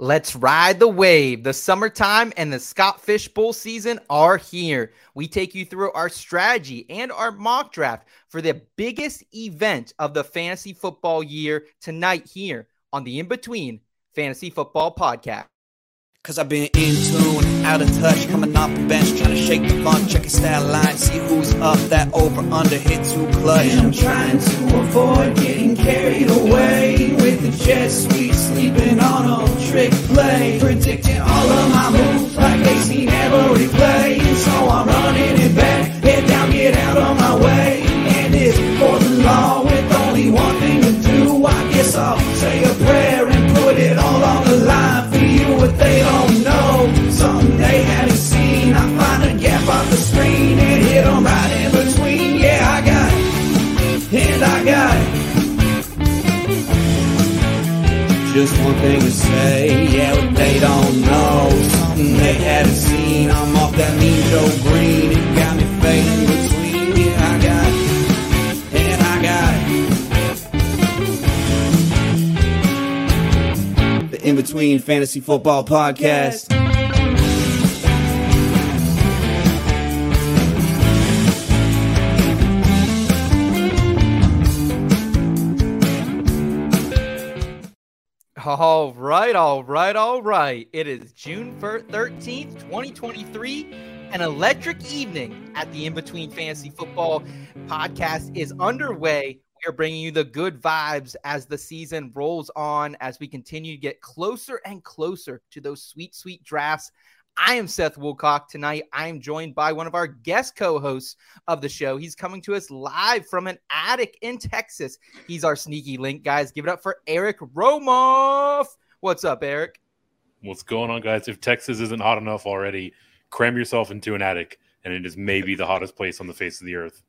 Let's ride the wave. The summertime and the Scott Fish Bowl season are here. We take you through our strategy and our mock draft for the biggest event of the fantasy football year tonight here on the In Between Fantasy Football Podcast. Cause I've been in tune, out of touch, coming off the bench, trying to shake the fun, check a stat line, see who's up, that over under hit too clutch. And I'm trying to avoid getting carried away with the jet sweep, sleeping on a trick play, predicting all of my moves like they seen every play. So I'm running it back, head down, get out of my way. One thing to say, yeah, what they don't know, something they haven't seen. I'm off that mean Joe Greene, it got me fading between. Yeah, I got it, and I got it. The In Between Fantasy Football Podcast. All right, all right, all right. It is June 13th, 2023. An electric evening at the In Between Fantasy Football podcast is underway. We are bringing you the good vibes as the season rolls on, as we continue to get closer and closer to those sweet, sweet drafts. I am Seth Woolcock. Tonight, I am joined by one of our guest co hosts of the show. He's coming to us live from an attic in Texas. He's our sneaky link, guys. Give it up for Eric Romoff. What's up, Eric? What's going on, guys? If Texas isn't hot enough already, cram yourself into an attic, and it is maybe the hottest place on the face of the earth.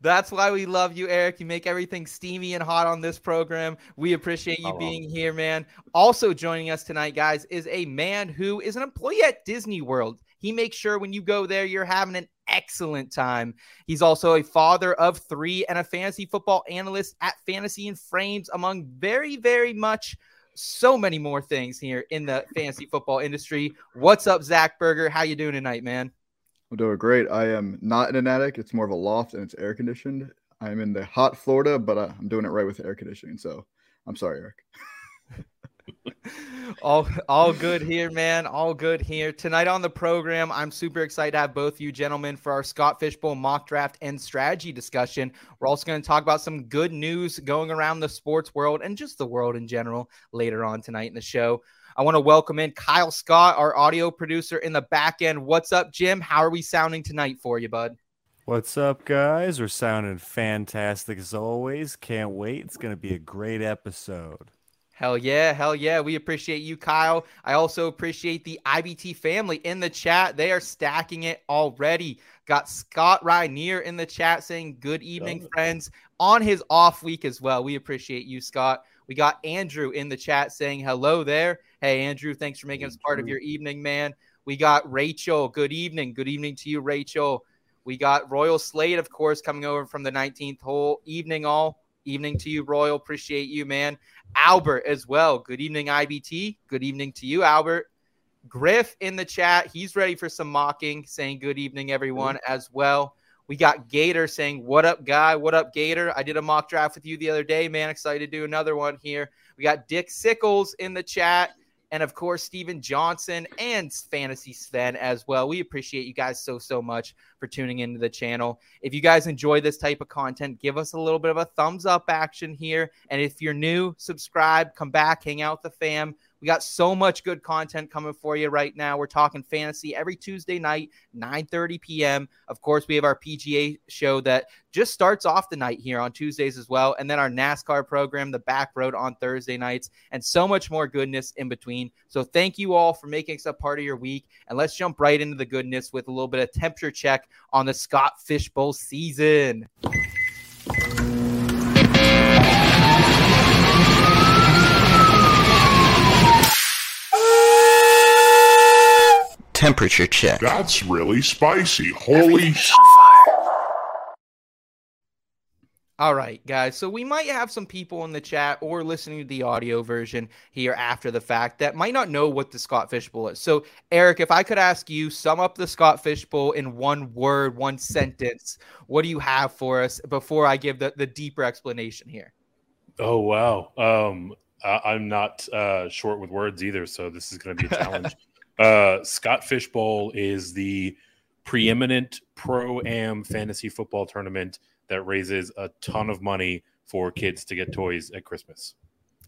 That's why we love you, Eric. You make everything steamy and hot on this program. We appreciate you being here, man. Also joining us tonight, guys, is a man who is an employee at Disney World. He makes sure when you go there, you're having an excellent time. He's also a father of three and a fantasy football analyst at Fantasy In Frames, among very, very much so many more things here in the fantasy football industry. What's up, Zach Berger? How you doing tonight, man? I'm doing great. I am not in an attic. It's more of a loft and it's air conditioned. I'm in the hot Florida, but uh, I'm doing it right with air conditioning. So I'm sorry, Eric. all all good here, man. All good here. Tonight on the program, I'm super excited to have both you gentlemen for our Scott Fishbowl mock draft and strategy discussion. We're also going to talk about some good news going around the sports world and just the world in general later on tonight in the show. I want to welcome in Kyle Scott, our audio producer in the back end. What's up, Jim? How are we sounding tonight for you, bud? What's up, guys? We're sounding fantastic as always. Can't wait. It's going to be a great episode. Hell yeah, hell yeah. We appreciate you, Kyle. I also appreciate the IBT family in the chat. They are stacking it already. Got Scott Rainier in the chat saying, Good evening, friends, on his off week as well. We appreciate you, Scott. We got Andrew in the chat saying hello there. Hey, Andrew, thanks for making us part of your evening, man. We got Rachel. Good evening. Good evening to you, Rachel. We got Royal Slade, of course, coming over from the 19th hole. Evening, all. Evening to you, Royal. Appreciate you, man. Albert as well. Good evening, IBT. Good evening to you, Albert. Griff in the chat. He's ready for some mocking, saying good evening, everyone, mm-hmm. as well. We got Gator saying, What up, guy? What up, Gator? I did a mock draft with you the other day, man. Excited to do another one here. We got Dick Sickles in the chat. And of course, Steven Johnson and Fantasy Sven as well. We appreciate you guys so, so much for tuning into the channel. If you guys enjoy this type of content, give us a little bit of a thumbs up action here. And if you're new, subscribe, come back, hang out with the fam. We got so much good content coming for you right now. We're talking fantasy every Tuesday night, 9:30 p.m. Of course, we have our PGA show that just starts off the night here on Tuesdays as well, and then our NASCAR program, The Back Road, on Thursday nights, and so much more goodness in between. So thank you all for making us a part of your week, and let's jump right into the goodness with a little bit of temperature check on the Scott Fishbowl season. Temperature check. That's really spicy. Holy sh- All right, guys. So we might have some people in the chat or listening to the audio version here after the fact that might not know what the Scott Fishbowl is. So, Eric, if I could ask you, sum up the Scott Fishbowl in one word, one sentence, what do you have for us before I give the, the deeper explanation here? Oh wow. Um, I, am not uh, short with words either, so this is going to be a challenge. uh, Scott Fishbowl is the preeminent pro am fantasy football tournament that raises a ton of money for kids to get toys at Christmas.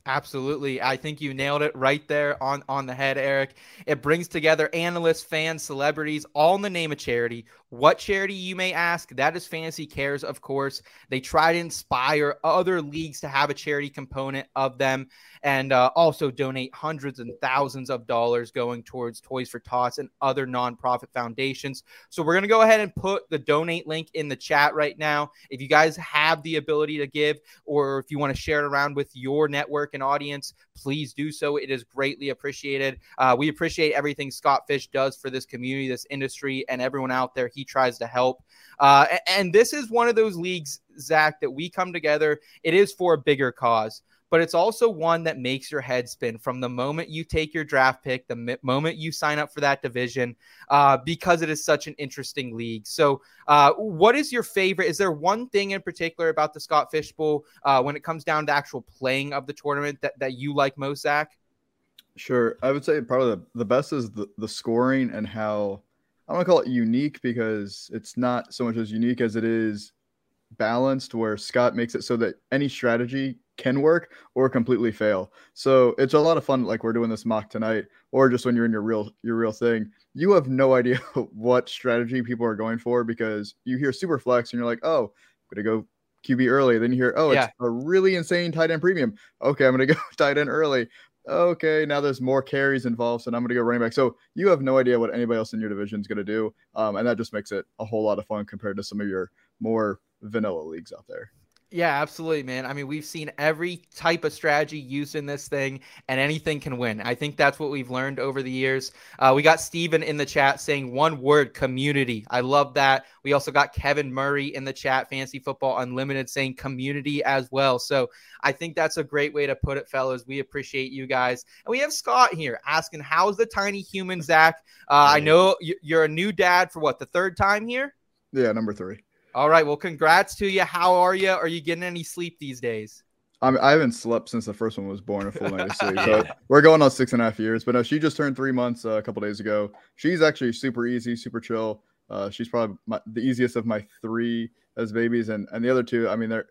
Absolutely. I think you nailed it right there on, on the head, Eric. It brings together analysts, fans, celebrities, all in the name of charity. What charity, you may ask? That is Fantasy Cares, of course. They try to inspire other leagues to have a charity component of them and uh, also donate hundreds and thousands of dollars going towards Toys for Tots and other nonprofit foundations. So we're going to go ahead and put the donate link in the chat right now. If you guys have the ability to give, or if you want to share it around with your network and audience, please do so. It is greatly appreciated. Uh, we appreciate everything Scott Fish does for this community, this industry, and everyone out there he tries to help. Uh, and this is one of those leagues, Zach, that we come together. It is for a bigger cause but it's also one that makes your head spin from the moment you take your draft pick, the moment you sign up for that division, uh, because it is such an interesting league. So, uh, what is your favorite? Is there one thing in particular about the Scott Fish Bowl uh, when it comes down to actual playing of the tournament that, that you like most, Zach? Sure. I would say probably the, the best is the, the scoring and how I don't want to call it unique because it's not so much as unique as it is balanced, where Scott makes it so that any strategy can work or completely fail. So it's a lot of fun. Like we're doing this mock tonight, or just when you're in your real your real thing, you have no idea what strategy people are going for because you hear super flex and you're like, oh, I'm gonna go QB early. Then you hear, oh, yeah. it's a really insane tight end premium. Okay, I'm gonna go tight end early. Okay, now there's more carries involved, so I'm gonna go running back. So you have no idea what anybody else in your division is gonna do, um, and that just makes it a whole lot of fun compared to some of your more vanilla leagues out there. Yeah, absolutely, man. I mean, we've seen every type of strategy used in this thing, and anything can win. I think that's what we've learned over the years. Uh, we got Steven in the chat saying one word community. I love that. We also got Kevin Murray in the chat, Fancy Football Unlimited, saying community as well. So I think that's a great way to put it, fellas. We appreciate you guys. And we have Scott here asking, How's the tiny human, Zach? Uh, I know you're a new dad for what, the third time here? Yeah, number three. All right. Well, congrats to you. How are you? Are you getting any sleep these days? I, I haven't slept since the first one was born a full night of sleep. So we're going on six and a half years. But no, she just turned three months uh, a couple days ago. She's actually super easy, super chill. Uh, she's probably my, the easiest of my three as babies, and and the other two. I mean, they're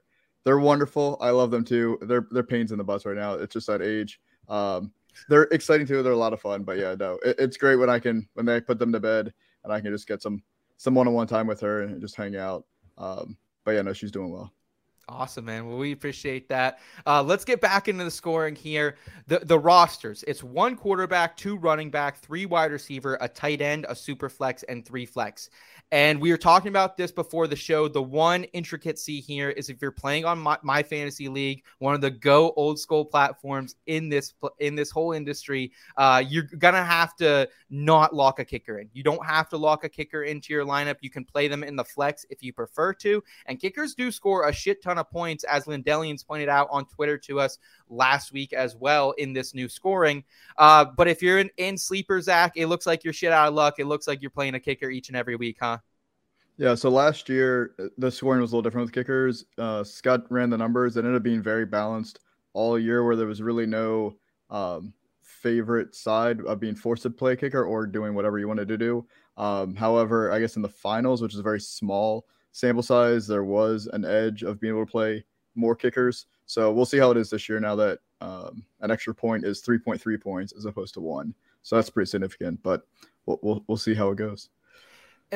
they're wonderful. I love them too. They're they're pains in the butts right now. It's just that age. Um, they're exciting too. They're a lot of fun. But yeah, no, it, it's great when I can when they put them to bed and I can just get some some one on one time with her and just hang out. Um, but yeah, no, she's doing well. Awesome, man. Well, we appreciate that. Uh, let's get back into the scoring here. The the rosters. It's one quarterback, two running back, three wide receiver, a tight end, a super flex, and three flex. And we were talking about this before the show. The one intricacy here is if you're playing on my, my, fantasy league, one of the go old school platforms in this in this whole industry, uh, you're gonna have to not lock a kicker in. You don't have to lock a kicker into your lineup. You can play them in the flex if you prefer to. And kickers do score a shit ton of points, as Lindellians pointed out on Twitter to us last week as well in this new scoring. Uh, but if you're in, in sleeper, Zach, it looks like you're shit out of luck. It looks like you're playing a kicker each and every week, huh? Yeah, so last year uh, the scoring was a little different with kickers. Uh, Scott ran the numbers; it ended up being very balanced all year, where there was really no um, favorite side of being forced to play kicker or doing whatever you wanted to do. Um, however, I guess in the finals, which is a very small sample size, there was an edge of being able to play more kickers. So we'll see how it is this year now that um, an extra point is 3.3 points as opposed to one. So that's pretty significant, but we'll, we'll, we'll see how it goes.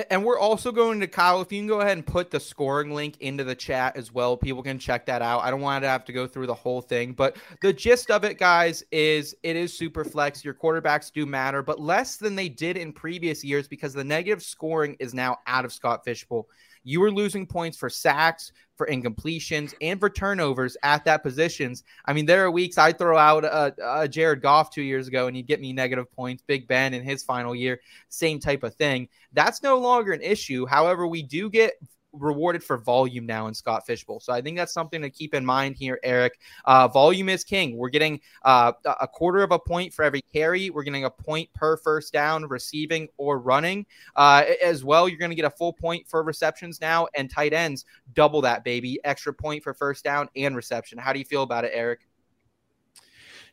And we're also going to Kyle. If you can go ahead and put the scoring link into the chat as well, people can check that out. I don't want to have to go through the whole thing, but the gist of it, guys, is it is super flex. Your quarterbacks do matter, but less than they did in previous years because the negative scoring is now out of Scott Fish Bowl. You were losing points for sacks, for incompletions, and for turnovers at that positions. I mean, there are weeks I throw out a, a Jared Goff two years ago and he'd get me negative points. Big Ben in his final year, same type of thing. That's no longer an issue. However, we do get rewarded for volume now in Scott Fishbowl. So I think that's something to keep in mind here, Eric. Uh, volume is king. We're getting uh, a quarter of a point for every carry. We're getting a point per first down, receiving or running. Uh, as well, you're going to get a full point for receptions now, and tight ends double that, baby. Extra point for first down and reception. How do you feel about it, Eric?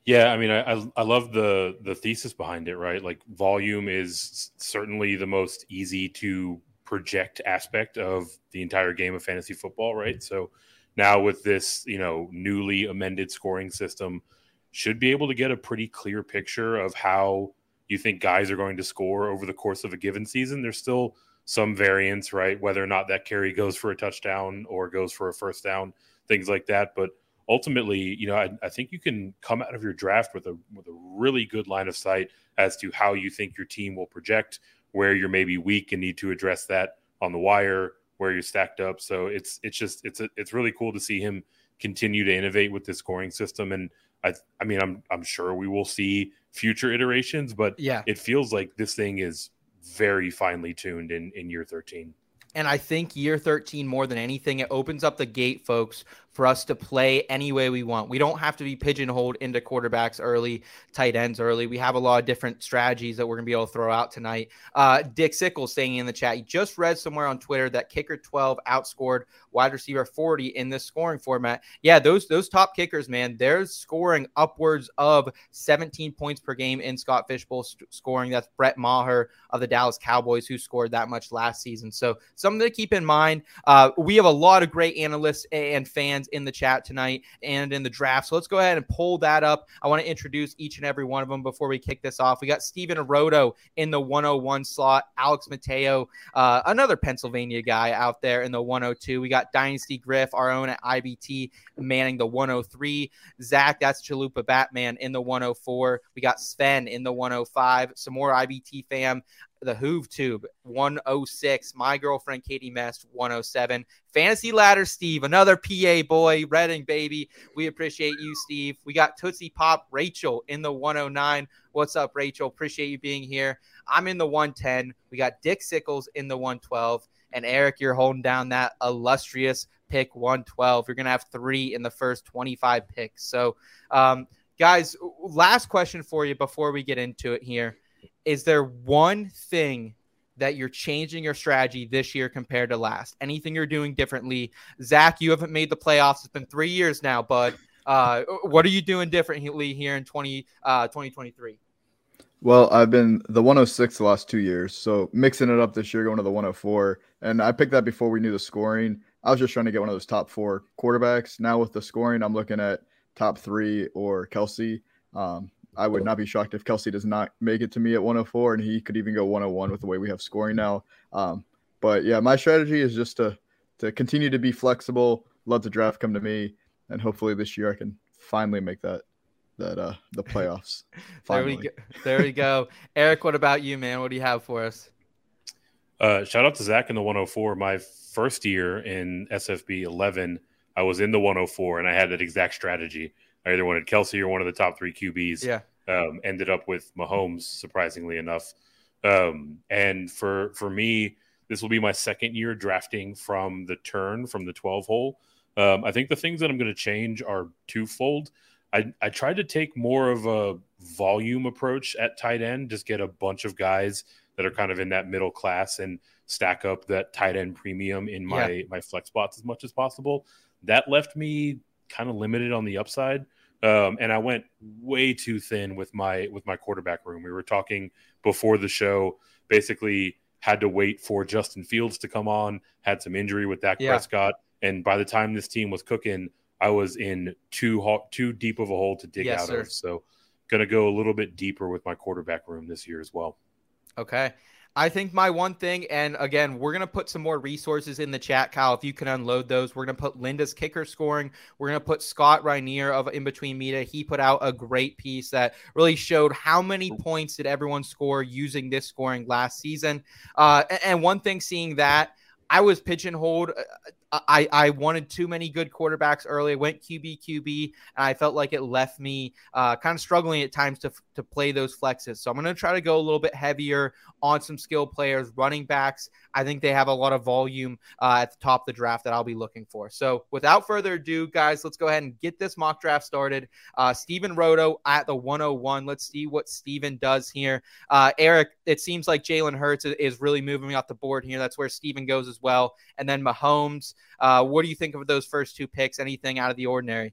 Yeah, I mean, I I love the the thesis behind it, right? Like volume is certainly the most easy to project aspect of the entire game of fantasy football, right? So now with this, you know, newly amended scoring system, should be able to get a pretty clear picture of how you think guys are going to score over the course of a given season. There's still some variance, right? Whether or not that carry goes for a touchdown or goes for a first down, things like that. But ultimately, you know, I, I, think you can come out of your draft with a with a really good line of sight as to how you think your team will project, where you're maybe weak and need to address that on the wire, where you're stacked up. So it's it's just it's a, it's really cool to see him continue to innovate with this scoring system. And I I mean I'm I'm sure we will see future iterations, but yeah, it feels like this thing is very finely tuned in in year 13. And I think year 13, more than anything, it opens up the gate, folks, for us to play any way we want. We don't have to be pigeonholed into quarterbacks early, tight ends early. We have a lot of different strategies that we're going to be able to throw out tonight. Uh, Dick Sickles saying in the chat, he just read somewhere on Twitter that kicker 12 outscored wide receiver 40 in this scoring format. Yeah, those those top kickers, man, they're scoring upwards of 17 points per game in Scott Fishbowl st- scoring. That's Brett Maher of the Dallas Cowboys who scored that much last season. So something to keep in mind. Uh, we have a lot of great analysts and fans fans in the chat tonight and in the draft. So let's go ahead and pull that up. I want to introduce each and every one of them before we kick this off. We got Steven Aroto in the 101 slot, Alex Mateo, uh, another Pennsylvania guy out there in the 102. We got Dynasty Griff, our own at IBT, manning the 103. Zach, that's Chalupa Batman in the 104. We got Sven in the 105. Some more IBT fam the Hoove Tube 106. My girlfriend Katie Mest 107. Fantasy Ladder Steve, another PA boy, Reading baby. We appreciate you, Steve. We got Tootsie Pop Rachel in the 109. What's up, Rachel? Appreciate you being here. I'm in the 110. We got Dick Sickles in the 112. And Eric, you're holding down that illustrious pick 112. You're going to have three in the first 25 picks. So, um, guys, last question for you before we get into it here is there one thing that you're changing your strategy this year compared to last? Anything you're doing differently? Zach, you haven't made the playoffs. It's been three years now, bud. Uh, what are you doing differently here in 20, uh, 2023? Well, I've been the 106 the last two years, so mixing it up this year, going to the 104, and I picked that before we knew the scoring. I was just trying to get one of those top four quarterbacks. Now with the scoring, I'm looking at top three or Kelce. Um, I would not be shocked if Kelce does not make it to me at 104, and he could even go 101 with the way we have scoring now. Um, but yeah, my strategy is just to to continue to be flexible, let the draft come to me, and hopefully this year I can finally make that that uh the playoffs. there we go. There we go. Eric, what about you, man? What do you have for us? Uh, shout out to Zach in the 104. My first year in SFB 11, I was in the 104, and I had that exact strategy. I either wanted Kelce or one of the top three QBs. Yeah. Um, ended up with Mahomes, surprisingly enough. Um, and for for me, this will be my second year drafting from the turn from the 12 hole. Um, I think the things that I'm going to change are twofold. I, I tried to take more of a volume approach at tight end, just get a bunch of guys that are kind of in that middle class and stack up that tight end premium in my yeah. my flex spots as much as possible. That left me kind of limited on the upside. Um, and I went way too thin with my with my quarterback room. We were talking before the show. Basically, had to wait for Justin Fields to come on. Had some injury with Dak yeah. Prescott, and by the time this team was cooking, I was in too too deep of a hole to dig yes, out sir. of. So, going to go a little bit deeper with my quarterback room this year as well. Okay. I think my one thing, and again, we're going to put some more resources in the chat, Kyle. If you can unload those, we're going to put Linda's kicker scoring. We're going to put Scott Rainier of In Between Media. He put out a great piece that really showed how many points did everyone score using this scoring last season. Uh, and one thing, seeing that, I was pigeonholed. I, I wanted too many good quarterbacks early. I went QB, QB, and I felt like it left me uh, kind of struggling at times to, to play those flexes. So I'm going to try to go a little bit heavier on some skill players, running backs. I think they have a lot of volume uh, at the top of the draft that I'll be looking for. So without further ado, guys, let's go ahead and get this mock draft started. Uh, Stephen Roto at the 101. Let's see what Stephen does here. Uh, Eric, it seems like Jalen Hurts is really moving off the board here. That's where Stephen goes as well. And then Mahomes. Uh, what do you think of those first two picks? Anything out of the ordinary?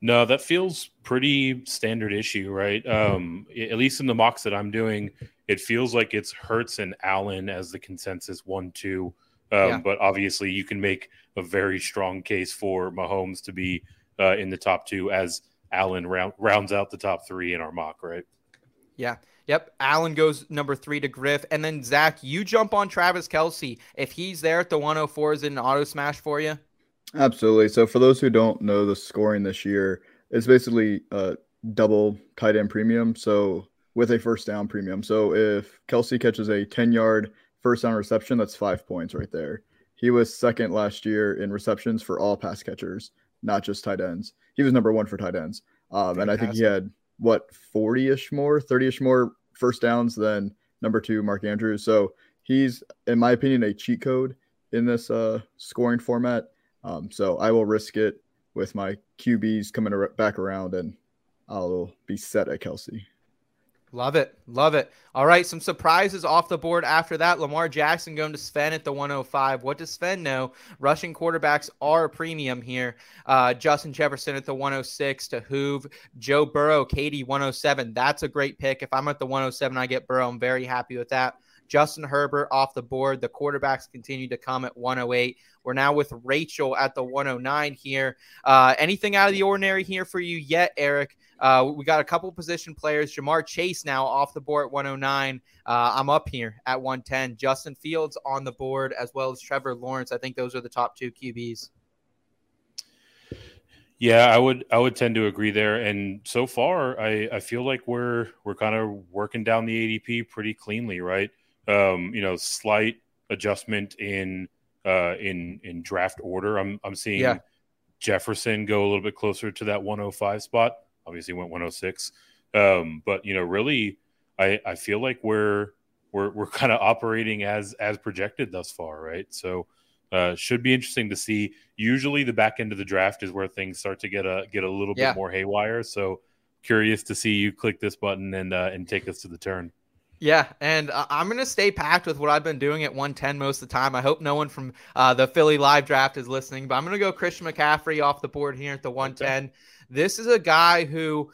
No, that feels pretty standard issue, right? Um, at least in the mocks that I'm doing, it feels like it's Hurts and Allen as the consensus one two. Um, yeah. But obviously, you can make a very strong case for Mahomes to be uh, in the top two as Allen round, rounds out the top three in our mock, right? Yeah. Yep. Allen goes number three to Griff. And then, Zach, you jump on Travis Kelce. If he's there at the 104, is it an auto smash for you? Absolutely. So for those who don't know the scoring this year, it's basically a double tight end premium. So with a first down premium. So if Kelce catches a 10 yard first down reception, that's five points right there. He was second last year in receptions for all pass catchers, not just tight ends. He was number one for tight ends. Um, and I think he had what 40 ish more, 30 ish more first downs than number two, Mark Andrews. So he's, in my opinion, a cheat code in this uh, scoring format. Um, so I will risk it with my QBs coming back around, and I'll be set at Kelce. Love it. Love it. All right. Some surprises off the board after that. Lamar Jackson going to Sven at the 105. What does Sven know? Rushing quarterbacks are a premium here. Uh, Justin Jefferson at the 106 to Hoove. Joe Burrow, Katie 107. That's a great pick. If I'm at the 107, I get Burrow. I'm very happy with that. Justin Herbert off the board. The quarterbacks continue to come at 108. We're now with Rachel at the 109 here. Uh, anything out of the ordinary here for you yet, Eric? Uh, we got a couple position players. Ja'Marr Chase now off the board at 109. Uh, I'm up here at 110. Justin Fields on the board as well as Trevor Lawrence. I think those are the top two QBs. Yeah, I would I would tend to agree there. And so far, I, I feel like we're we're kind of working down the ADP pretty cleanly, right? um, you know, slight adjustment in uh, in in draft order. I'm I'm seeing yeah. Jefferson go a little bit closer to that 105 spot. Obviously, went 106, um, but you know, really, I I feel like we're we're we're kind of operating as as projected thus far, right? So. Uh, should be interesting to see. Usually, the back end of the draft is where things start to get a get a little yeah. bit more haywire. So, curious to see you click this button and uh, and take us to the turn. Yeah, and uh, I'm going to stay packed with what I've been doing at 110 most of the time. I hope no one from uh, the Philly live draft is listening, but I'm going to go Christian McCaffrey off the board here at the 110. Okay. This is a guy who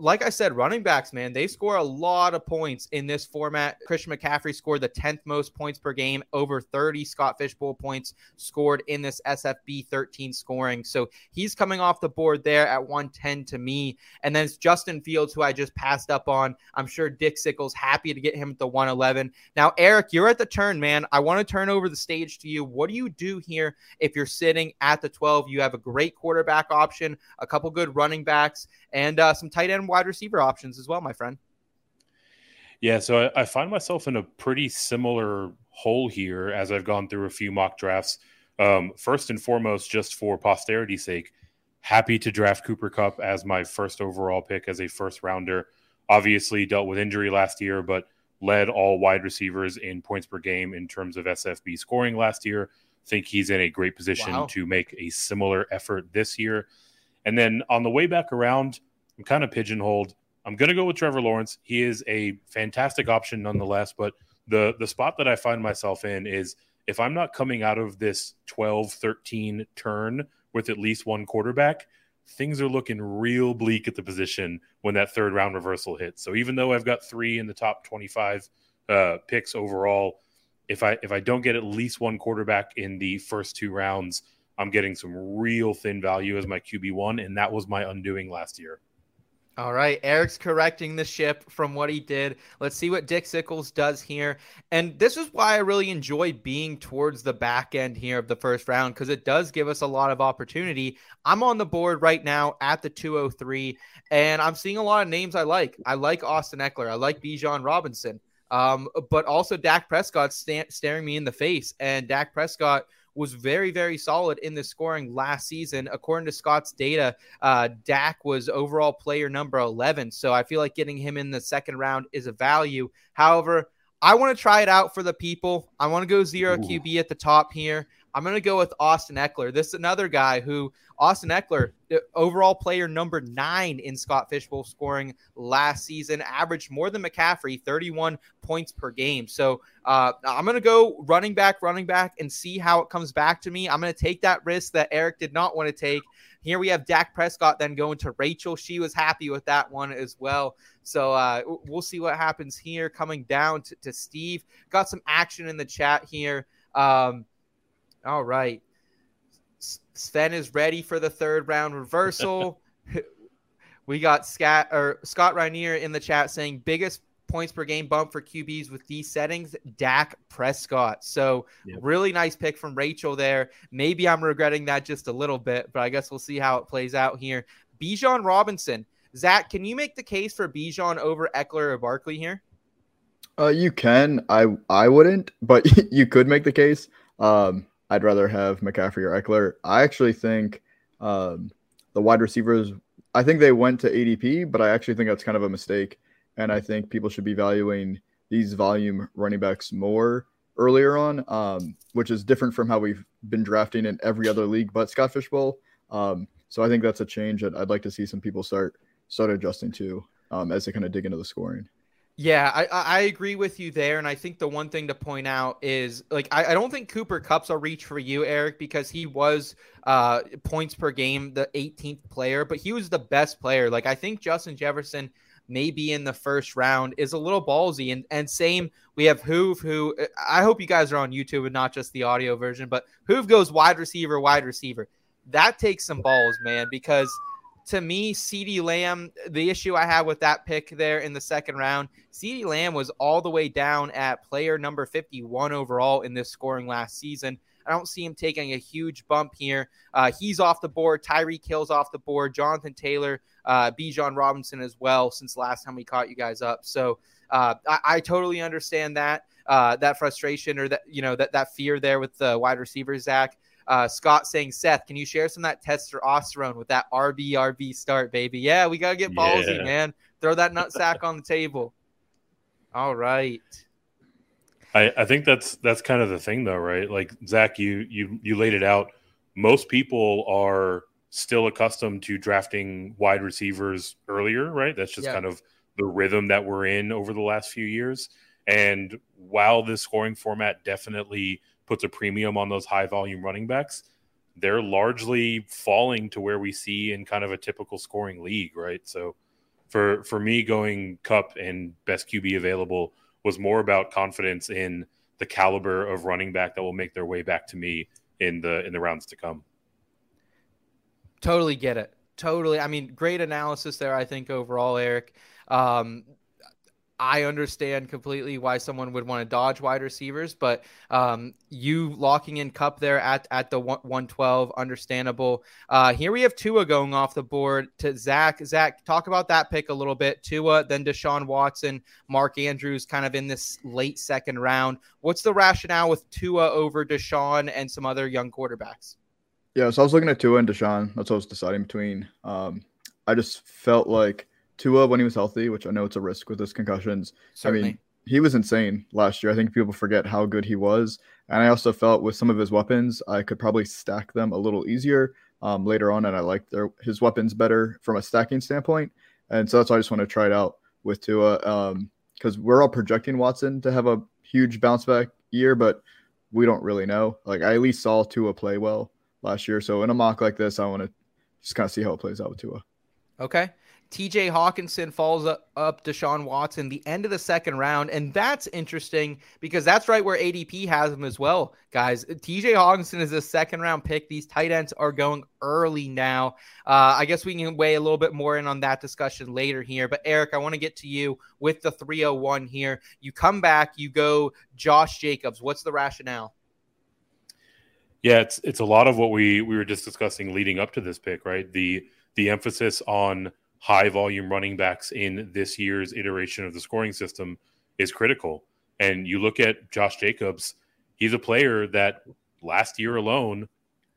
like I said, running backs, man, they score a lot of points in this format. Christian McCaffrey scored the 10th most points per game, over 30 Scott Fish Bowl points scored in this SFB 13 scoring. So he's coming off the board there at 110 to me. And then it's Justin Fields, who I just passed up on. I'm sure Dick Sickles happy to get him at the 111. Now, Eric, you're at the turn, man. I want to turn over the stage to you. What do you do here if you're sitting at the 12? You have a great quarterback option, a couple good running backs, and uh, some tight end wide receiver options as well, my friend. Yeah, so I, I, find myself in a pretty similar hole here as I've gone through a few mock drafts. Um, first and foremost, just for posterity's sake, happy to draft Cooper Kupp as my first overall pick as a first rounder. Obviously, dealt with injury last year, but led all wide receivers in points per game in terms of SFB scoring last year. Think he's in a great position wow. to make a similar effort this year. And then on the way back around, I'm kind of pigeonholed. I'm going to go with Trevor Lawrence. He is a fantastic option nonetheless, but the the spot that I find myself in is if I'm not coming out of this 12 13 turn with at least one quarterback, things are looking real bleak at the position when that third round reversal hits. So even though I've got 3 in the top 25 uh, picks overall, if I if I don't get at least one quarterback in the first two rounds, I'm getting some real thin value as my QB1 and that was my undoing last year. All right, Eric's correcting the ship from what he did. Let's see what Dick Sickles does here. And this is why I really enjoy being towards the back end here of the first round because it does give us a lot of opportunity. I'm on the board right now at the 203, and I'm seeing a lot of names I like. I like Austin Ekeler, I like Bijan Robinson. Um, but also Dak Prescott sta- staring me in the face, and Dak Prescott was very, very solid in the scoring last season. According to Scott's data, uh, Dak was overall player number 11. So I feel like getting him in the second round is a value. However, I want to try it out for the people. I want to go zero Ooh. QB at the top here. I'm going to go with Austin Ekeler. This is another guy who, Austin Ekeler, overall player number nine in Scott Fishbowl scoring last season, averaged more than McCaffrey, 31 points per game. So uh, I'm going to go running back, running back, and see how it comes back to me. I'm going to take that risk that Eric did not want to take. Here we have Dak Prescott then going to Rachel. She was happy with that one as well. So uh, we'll see what happens here. Coming down to, to Steve, got some action in the chat here. Um, all right. Sven is ready for the third round reversal. we got Scott or Scott Rainier in the chat saying biggest points per game bump for QBs with these settings, Dak Prescott. So yep. really nice pick from Rachel there. Maybe I'm regretting that just a little bit, but I guess we'll see how it plays out here. Bijan Robinson. Zach, can you make the case for Bijan over Ekeler or Barkley here? Uh, you can. I I wouldn't, but you could make the case. Um, I'd rather have McCaffrey or Ekeler. I actually think um, the wide receivers. I think they went to ADP, but I actually think that's kind of a mistake. And I think people should be valuing these volume running backs more earlier on, um, which is different from how we've been drafting in every other league but Scott Fishbowl. Um, so I think that's a change that I'd like to see some people start start adjusting to um, as they kind of dig into the scoring. Yeah, I, I agree with you there. And I think the one thing to point out is like, I, I don't think Cooper Kupp's a reach for you, Eric, because he was uh, points per game, the 18th player, but he was the best player. Like, I think Justin Jefferson maybe in the first round is a little ballsy. And, and same, we have Hoove, who I hope you guys are on YouTube and not just the audio version, but Hoove goes wide receiver, wide receiver. That takes some balls, man, because – to me, CeeDee Lamb, the issue I have with that pick there in the second round, CeeDee Lamb was all the way down at player number 51 overall in this scoring last season. I don't see him taking a huge bump here. Uh, he's off the board. Tyreek Hill's off the board. Jonathan Taylor, uh, Bijan Robinson as well since last time we caught you guys up. So uh, I, I, totally understand that uh, that frustration or that you know that that fear there with the wide receivers, Zach. Uh, Scott saying, Seth, can you share some of that testosterone with that RB RB start, baby? Yeah, we gotta get ballsy, yeah. man. Throw that nut sack on the table. All right. I, I think that's that's kind of the thing though, right? Like Zach, you you you laid it out. Most people are still accustomed to drafting wide receivers earlier, right? That's just yeah. kind of the rhythm that we're in over the last few years. And while this scoring format definitely puts a premium on those high volume running backs, they're largely falling to where we see in kind of a typical scoring league, right? So for for me going Kupp and best QB available was more about confidence in the caliber of running back that will make their way back to me in the in the rounds to come. Totally get it. Totally. I mean, great analysis there, I think, overall, Eric. Um, I understand completely why someone would want to dodge wide receivers, but um, you locking in Kupp there at, at the 112, understandable. Uh, here we have Tua going off the board to Zach. Zach, talk about that pick a little bit. Tua, then Deshaun Watson, Mark Andrews kind of in this late second round. What's the rationale with Tua over Deshaun and some other young quarterbacks? Yeah, so I was looking at Tua and Deshaun. That's what I was deciding between. Um, I just felt like – Tua when he was healthy, which I know it's a risk with his concussions. Certainly. I mean, he was insane last year. I think people forget how good he was. And I also felt with some of his weapons, I could probably stack them a little easier um, later on. And I liked their, his weapons better from a stacking standpoint. And so that's why I just want to try it out with Tua. Because um, we're all projecting Watson to have a huge bounce back year, but we don't really know. Like I at least saw Tua play well last year. So in a mock like this, I want to just kind of see how it plays out with Tua. Okay. TJ Hockenson falls up, up Deshaun Watson the end of the second round. And that's interesting because that's right where ADP has him as well, guys. TJ Hockenson is a second round pick. These tight ends are going early now. Uh, I guess we can weigh a little bit more in on that discussion later here. But Eric, I want to get to you with the 301 here. You come back, you go Josh Jacobs. What's the rationale? Yeah, it's it's a lot of what we we were just discussing leading up to this pick, right? The the emphasis on high volume running backs in this year's iteration of the scoring system is critical. And you look at Josh Jacobs, he's a player that last year alone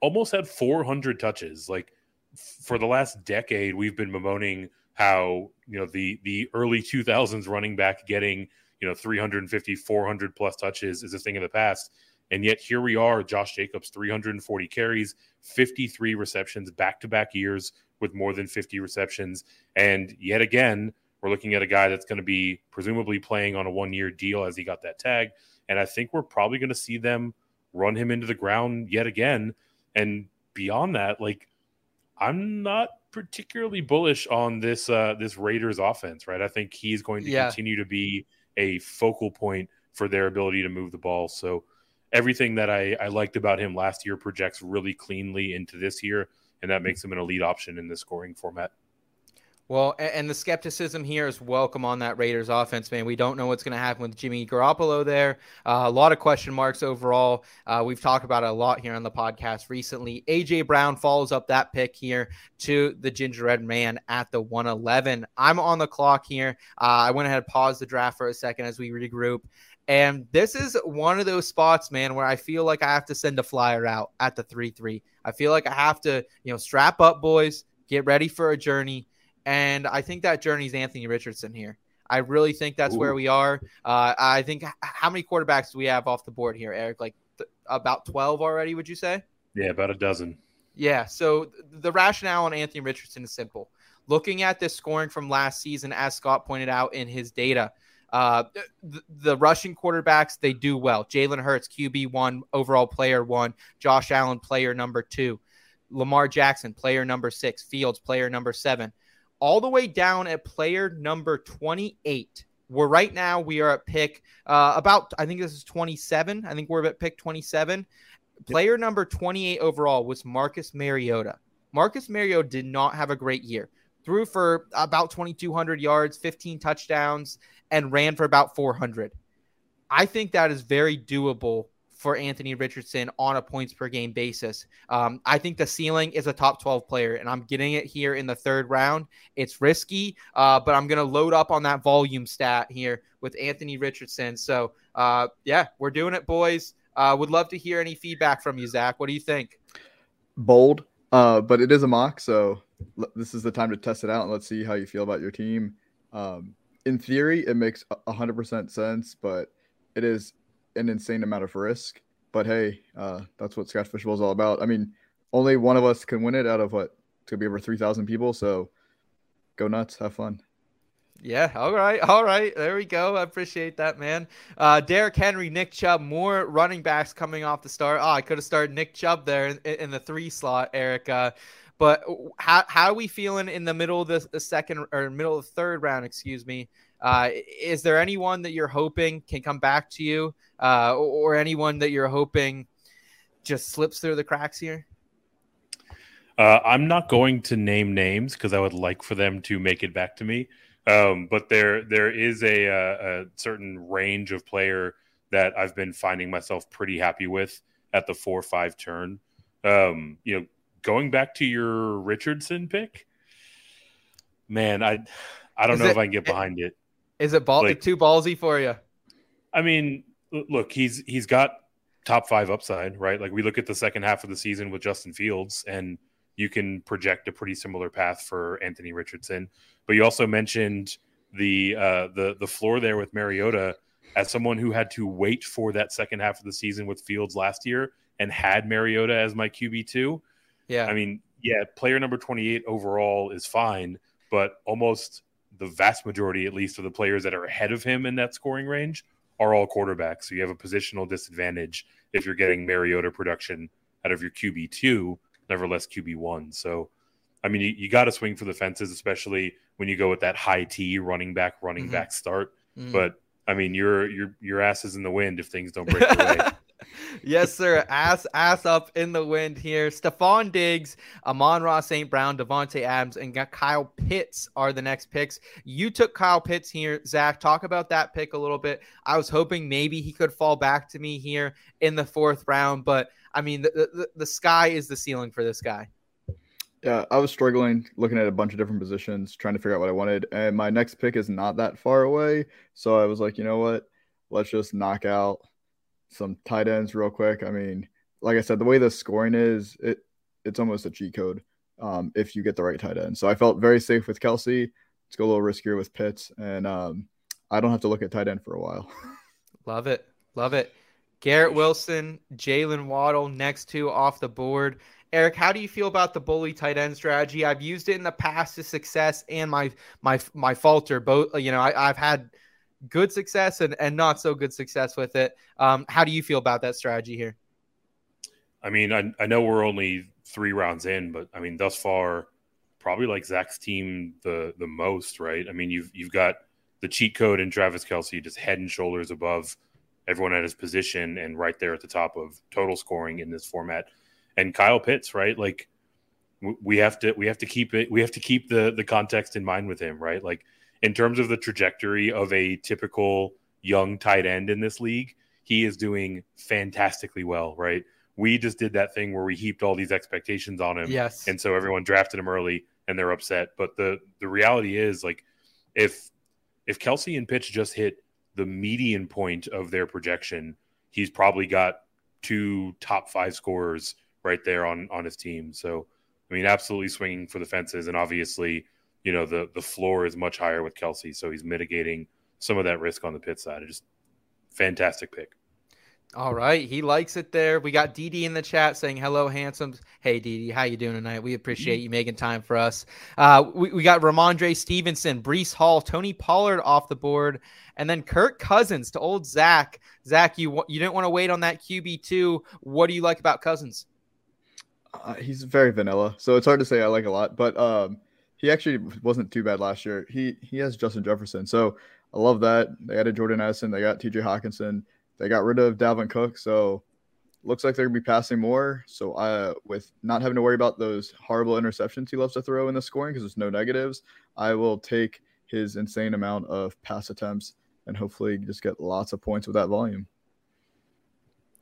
almost had 400 touches. Like for the last decade, we've been bemoaning how you know the the early 2000s running back getting you know 350 400 plus touches is a thing of the past and yet here we are josh jacobs 340 carries 53 receptions back to back years with more than 50 receptions and yet again we're looking at a guy that's going to be presumably playing on a one year deal as he got that tag and i think we're probably going to see them run him into the ground yet again and beyond that like i'm not particularly bullish on this uh, this Raiders offense, right? I think he's going to yeah. continue to be a focal point for their ability to move the ball. So everything that I, I liked about him last year projects really cleanly into this year, and that makes him an elite option in the scoring format. Well, and the skepticism here is welcome on that Raiders offense, man. We don't know what's going to happen with Jimmy Garoppolo there. Uh, a lot of question marks overall. Uh, we've talked about it a lot here on the podcast recently. AJ Brown follows up that pick here to the Gingerbread Man at the 111. I'm on the clock here. Uh, I went ahead and paused the draft for a second as we regroup. And this is one of those spots, man, where I feel like I have to send a flyer out at the 3 3. I feel like I have to, you know, strap up, boys, get ready for a journey and I think that journey is Anthony Richardson here. I really think that's Ooh. where we are. Uh, I think how many quarterbacks do we have off the board here, Eric? Like th- about 12 already, would you say? Yeah, about a dozen. Yeah. So th- the rationale on Anthony Richardson is simple. Looking at this scoring from last season, as Scott pointed out in his data, uh, the, the rushing quarterbacks, they do well. Jalen Hurts, QB one, overall player one. Josh Allen, player number two. Lamar Jackson, player number six. Fields, player number seven all the way down at player number 28. We're right now, we are at pick uh, about, I think this is 27. I think we're at pick 27. Player number 28 overall was Marcus Mariota. Marcus Mariota did not have a great year. Threw for about 2,200 yards, 15 touchdowns, and ran for about 400. I think that is very doable for Anthony Richardson on a points per game basis. Um, I think the ceiling is a top 12 player, and I'm getting it here in the third round. It's risky, uh, but I'm going to load up on that volume stat here with Anthony Richardson. So, uh, yeah, we're doing it, boys. Uh, would love to hear any feedback from you, Zach. What do you think? Bold, uh, but it is a mock, so l- this is the time to test it out and let's see how you feel about your team. Um, in theory, it makes 100% sense, but it is an insane amount of risk. But hey, uh, that's what Scott Fishbowl is all about. I mean, only one of us can win it out of what? It's gonna be over three thousand people. So go nuts, have fun. Yeah. All right. All right. There we go. I appreciate that, man. Uh, Derrick Henry, Nick Chubb, more running backs coming off the start. Oh, I could have started Nick Chubb there in, in the three slot, Eric. Uh, but how, how are we feeling in the middle of the, the second or middle of the third round? Excuse me. Uh, is there anyone that you're hoping can come back to you, uh, or, or, anyone that you're hoping just slips through the cracks here? Uh, I'm not going to name names because I would like for them to make it back to me. Um, but there there is a, a, uh, a, certain range of player that I've been finding myself pretty happy with at the four five turn. Um, you know, going back to your Richardson pick, man, I I don't is know it, if I can get behind it. Is it ball like, too ballsy for you? I mean, look, he's he's got top five upside, right? Like we look at the second half of the season with Justin Fields, and you can project a pretty similar path for Anthony Richardson. But you also mentioned the uh, the the floor there with Mariota as someone who had to wait for that second half of the season with Fields last year and had Mariota as my QB two. Yeah, I mean, yeah, player number twenty eight overall is fine, but almost the vast majority, at least, of the players that are ahead of him in that scoring range are all quarterbacks. So you have a positional disadvantage if you're getting Mariota production out of your QB two, nevertheless QB one. So, I mean, you, you got to swing for the fences, especially when you go with that high T running back, running mm-hmm. back start. Mm-hmm. But I mean, your your your ass is in the wind if things don't break your way. yes, sir. Ass ass up in the wind here. Stefon Diggs, Amon-Ra St. Brown, Davante Adams, and Kyle Pitts are the next picks. You took Kyle Pitts here. Zach, talk about that pick a little bit. I was hoping maybe he could fall back to me here in the fourth round, but I mean, the, the, the sky is the ceiling for this guy. Yeah, I was struggling looking at a bunch of different positions, trying to figure out what I wanted. And my next pick is not that far away. So I was like, you know what? Let's just knock out some tight ends real quick. I mean, like I said, the way the scoring is, it it's almost a cheat code um, if you get the right tight end. So I felt very safe with Kelce. Let's go a little riskier with Pitts, and um, I don't have to look at tight end for a while. Love it. Love it. Garrett Wilson, Jaylen Waddle next to off the board. Eric, how do you feel about the bully tight end strategy? I've used it in the past to success and my my my falter. Both, you know, I, I, have had good success and, and not so good success with it. Um, how do you feel about that strategy here? I mean, I, I know we're only three rounds in, but I mean, thus far, probably like Zach's team the the most, right? I mean, you've you've got the cheat code in Travis Kelce just head and shoulders above everyone at his position and right there at the top of total scoring in this format and Kyle Pitts, right? Like we have to we have to keep it we have to keep the the context in mind with him, right? Like in terms of the trajectory of a typical young tight end in this league, he is doing fantastically well, right? We just did that thing where we heaped all these expectations on him. Yes. And so everyone drafted him early and they're upset. But the the reality is like if if Kelce and Pitts just hit the median point of their projection, he's probably got two top five scorers right there on on his team. So, I mean, absolutely swinging for the fences, and obviously, you know, the the floor is much higher with Kelce, so he's mitigating some of that risk on the pit side. It's Just fantastic pick. All right, he likes it there. We got DD in the chat saying hello, handsome. Hey, DD, how you doing tonight? We appreciate you making time for us. Uh, we, we got Rhamondre Stevenson, Breece Hall, Tony Pollard off the board, and then Kirk Cousins to old Zach. Zach, you you didn't want to wait on that QB two. What do you like about Cousins? Uh, he's very vanilla, so it's hard to say I like a lot. But um, he actually wasn't too bad last year. He he has Justin Jefferson, so I love that. They added Jordan Addison, they got T.J. Hockenson, they got rid of Dalvin Cook, so looks like they're gonna be passing more. So I, with not having to worry about those horrible interceptions he loves to throw in the scoring because there's no negatives, I will take his insane amount of pass attempts and hopefully just get lots of points with that volume.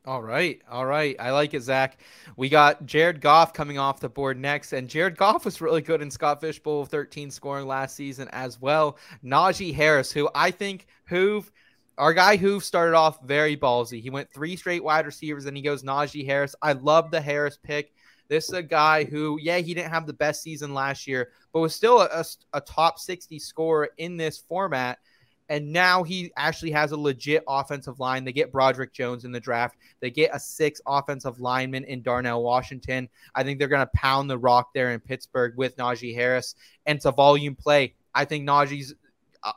All right. All right. I like it, Zach. We got Jared Goff coming off the board next. And Jared Goff was really good in Scott Fish Bowl 13 scoring last season as well. Najee Harris, who I think Hoove, our guy Hoove started off very ballsy. He went three straight wide receivers and he goes Najee Harris. I love the Harris pick. This is a guy who, yeah, he didn't have the best season last year, but was still a, a, a top 60 scorer in this format and now he actually has a legit offensive line. They get Broderick Jones in the draft. They get a six offensive lineman in Darnell Washington. I think they're going to pound the rock there in Pittsburgh with Najee Harris, and it's a volume play. I think Najee's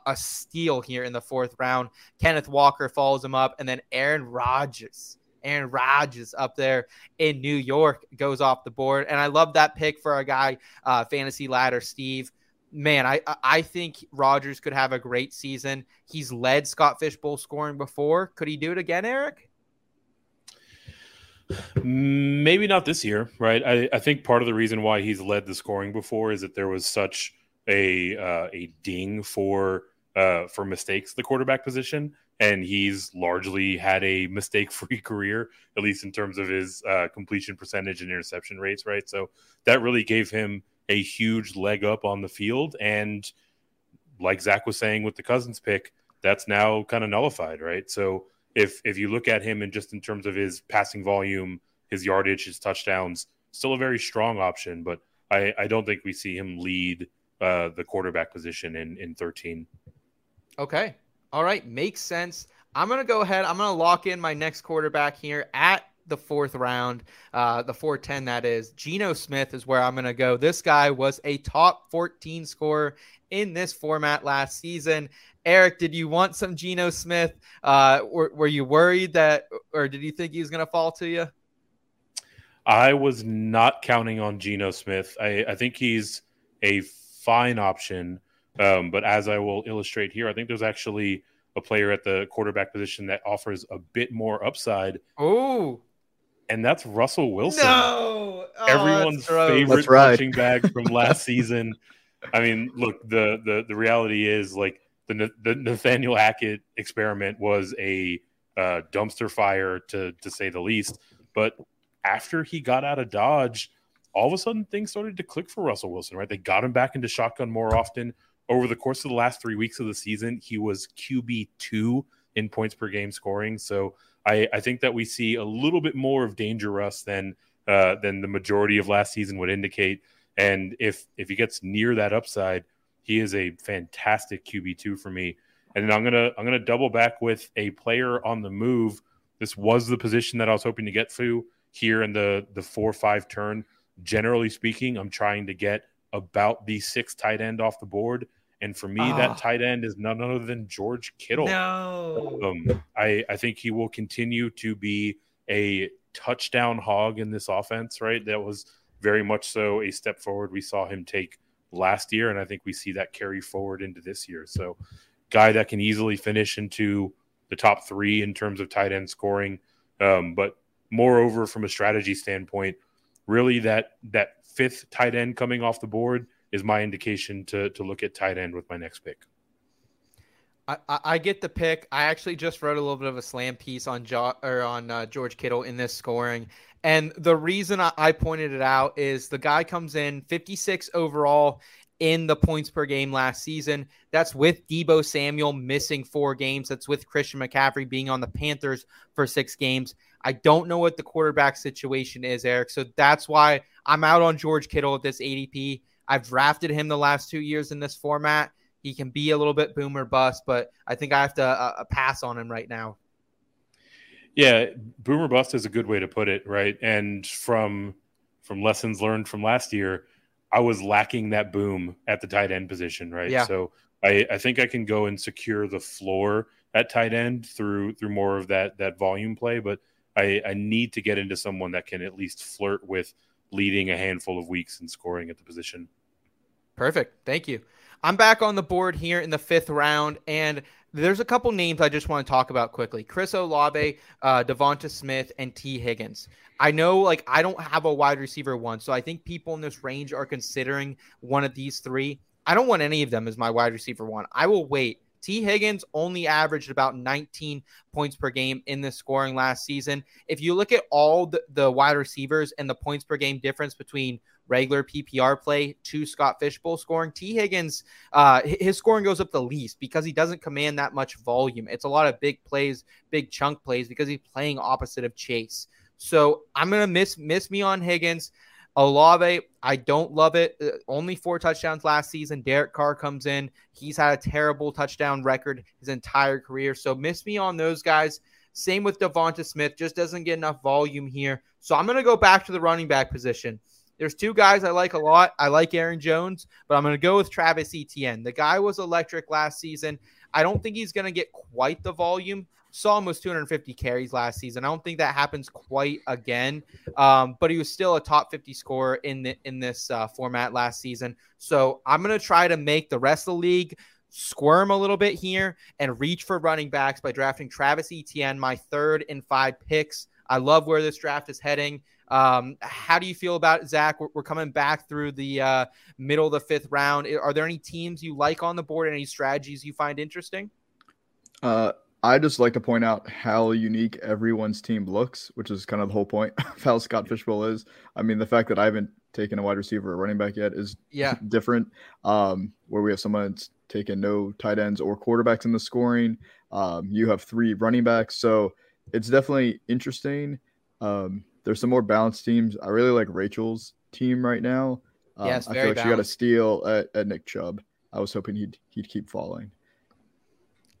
a steal here in the fourth round. Kenneth Walker follows him up, and then Aaron Rodgers. Aaron Rodgers up there in New York goes off the board. And I love that pick for our guy, uh, Fantasy Ladder Steve man, I I think Rodgers could have a great season. He's led Scott Fish Bowl scoring before. Could he do it again, Eric? Maybe not this year, right? I, I think part of the reason why he's led the scoring before is that there was such a uh, a ding for uh, for mistakes the quarterback position, and he's largely had a mistake free career, at least in terms of his uh, completion percentage and interception rates, right? So that really gave him a huge leg up on the field. And like Zach was saying with the Cousins pick, that's now kind of nullified, right? So if if you look at him and just in terms of his passing volume, his yardage, his touchdowns, still a very strong option. But I, I don't think we see him lead uh, the quarterback position in in 13. Okay. All right. Makes sense. I'm going to go ahead. I'm going to lock in my next quarterback here at the fourth round, uh, the 410 that is. Geno Smith is where I'm going to go. This guy was a top 14 scorer in this format last season. Eric, did you want some Geno Smith? Uh, were, were you worried that, or did you think he was going to fall to you? I was not counting on Geno Smith. I, I think he's a fine option. Um, but as I will illustrate here, I think there's actually a player at the quarterback position that offers a bit more upside. Oh, and that's Russell Wilson. No, oh, everyone's favorite right. punching bag from last season. I mean, look the the the reality is like the the Nathaniel Hackett experiment was a uh, dumpster fire to to say the least. But after he got out of Dodge, all of a sudden things started to click for Russell Wilson. Right, they got him back into shotgun more often over the course of the last three weeks of the season. He was QB two in points per game scoring. So I, I think that we see a little bit more of Danger Russ than uh, than the majority of last season would indicate. And if if he gets near that upside, he is a fantastic QB two for me. And then I'm gonna I'm gonna double back with a player on the move. This was the position that I was hoping to get to here in the the four five turn. Generally speaking, I'm trying to get about the sixth tight end off the board. And for me, Ah. that tight end is none other than George Kittle. No. Um, I, I think he will continue to be a touchdown hog in this offense, right? That was very much so a step forward we saw him take last year. And I think we see that carry forward into this year. So, guy that can easily finish into the top three in terms of tight end scoring. Um, but moreover, from a strategy standpoint, really that that fifth tight end coming off the board is my indication to to look at tight end with my next pick. I, I get the pick. I actually just wrote a little bit of a slam piece on jo- or on uh, George Kittle in this scoring, and the reason I, I pointed it out is the guy comes in 56 overall in the points per game last season. That's with Deebo Samuel missing four games. That's with Christian McCaffrey being on the Panthers for six games. I don't know what the quarterback situation is, Eric. So that's why I'm out on George Kittle at this ADP. I've drafted him the last two years in this format. He can be a little bit boomer bust, but I think I have to uh, uh, pass on him right now. Yeah, boomer bust is a good way to put it, right? And from from lessons learned from last year, I was lacking that boom at the tight end position, right? Yeah. So I, I think I can go and secure the floor at tight end through through more of that that volume play, but I, I need to get into someone that can at least flirt with leading a handful of weeks and scoring at the position. Perfect. Thank you. I'm back on the board here in the fifth round, and there's a couple names I just want to talk about quickly. Chris Olave, uh, Devonta Smith, and Tee Higgins. I know, like, I don't have a wide receiver one, so I think people in this range are considering one of these three. I don't want any of them as my wide receiver one. I will wait. Tee Higgins only averaged about 19 points per game in the scoring last season. If you look at all the, the wide receivers and the points per game difference between regular PPR play to Scott Fishbowl scoring, Tee Higgins, uh, his scoring goes up the least because he doesn't command that much volume. It's a lot of big plays, big chunk plays because he's playing opposite of Chase. So I'm gonna miss miss me on Higgins. Olave, I don't love it. Uh, only four touchdowns last season. Derek Carr comes in. He's had a terrible touchdown record his entire career. So miss me on those guys. Same with Devonta Smith. Just doesn't get enough volume here. So I'm going to go back to the running back position. There's two guys I like a lot. I like Aaron Jones, but I'm going to go with Travis Etienne. The guy was electric last season. I don't think he's going to get quite the volume. Saw almost 250 carries last season. I don't think that happens quite again. Um, but he was still a top 50 scorer in the, in this uh, format last season. So I'm going to try to make the rest of the league squirm a little bit here and reach for running backs by drafting Travis Etienne, my third in five picks. I love where this draft is heading. Um, how do you feel about it, Zach? We're, we're coming back through the uh, middle of the fifth round. Are there any teams you like on the board? Any strategies you find interesting? Uh, I just like to point out how unique everyone's team looks, which is kind of the whole point of how Scott Fishbowl is. I mean, the fact that I haven't taken a wide receiver or running back yet is Yeah. different. Um, where we have someone that's taken no tight ends or quarterbacks in the scoring. Um, you have three running backs, so it's definitely interesting. Um, there's some more balanced teams. I really like Rachel's team right now. Um, Yes, I feel like she got a steal at, at Nick Chubb. I was hoping he'd he'd keep falling.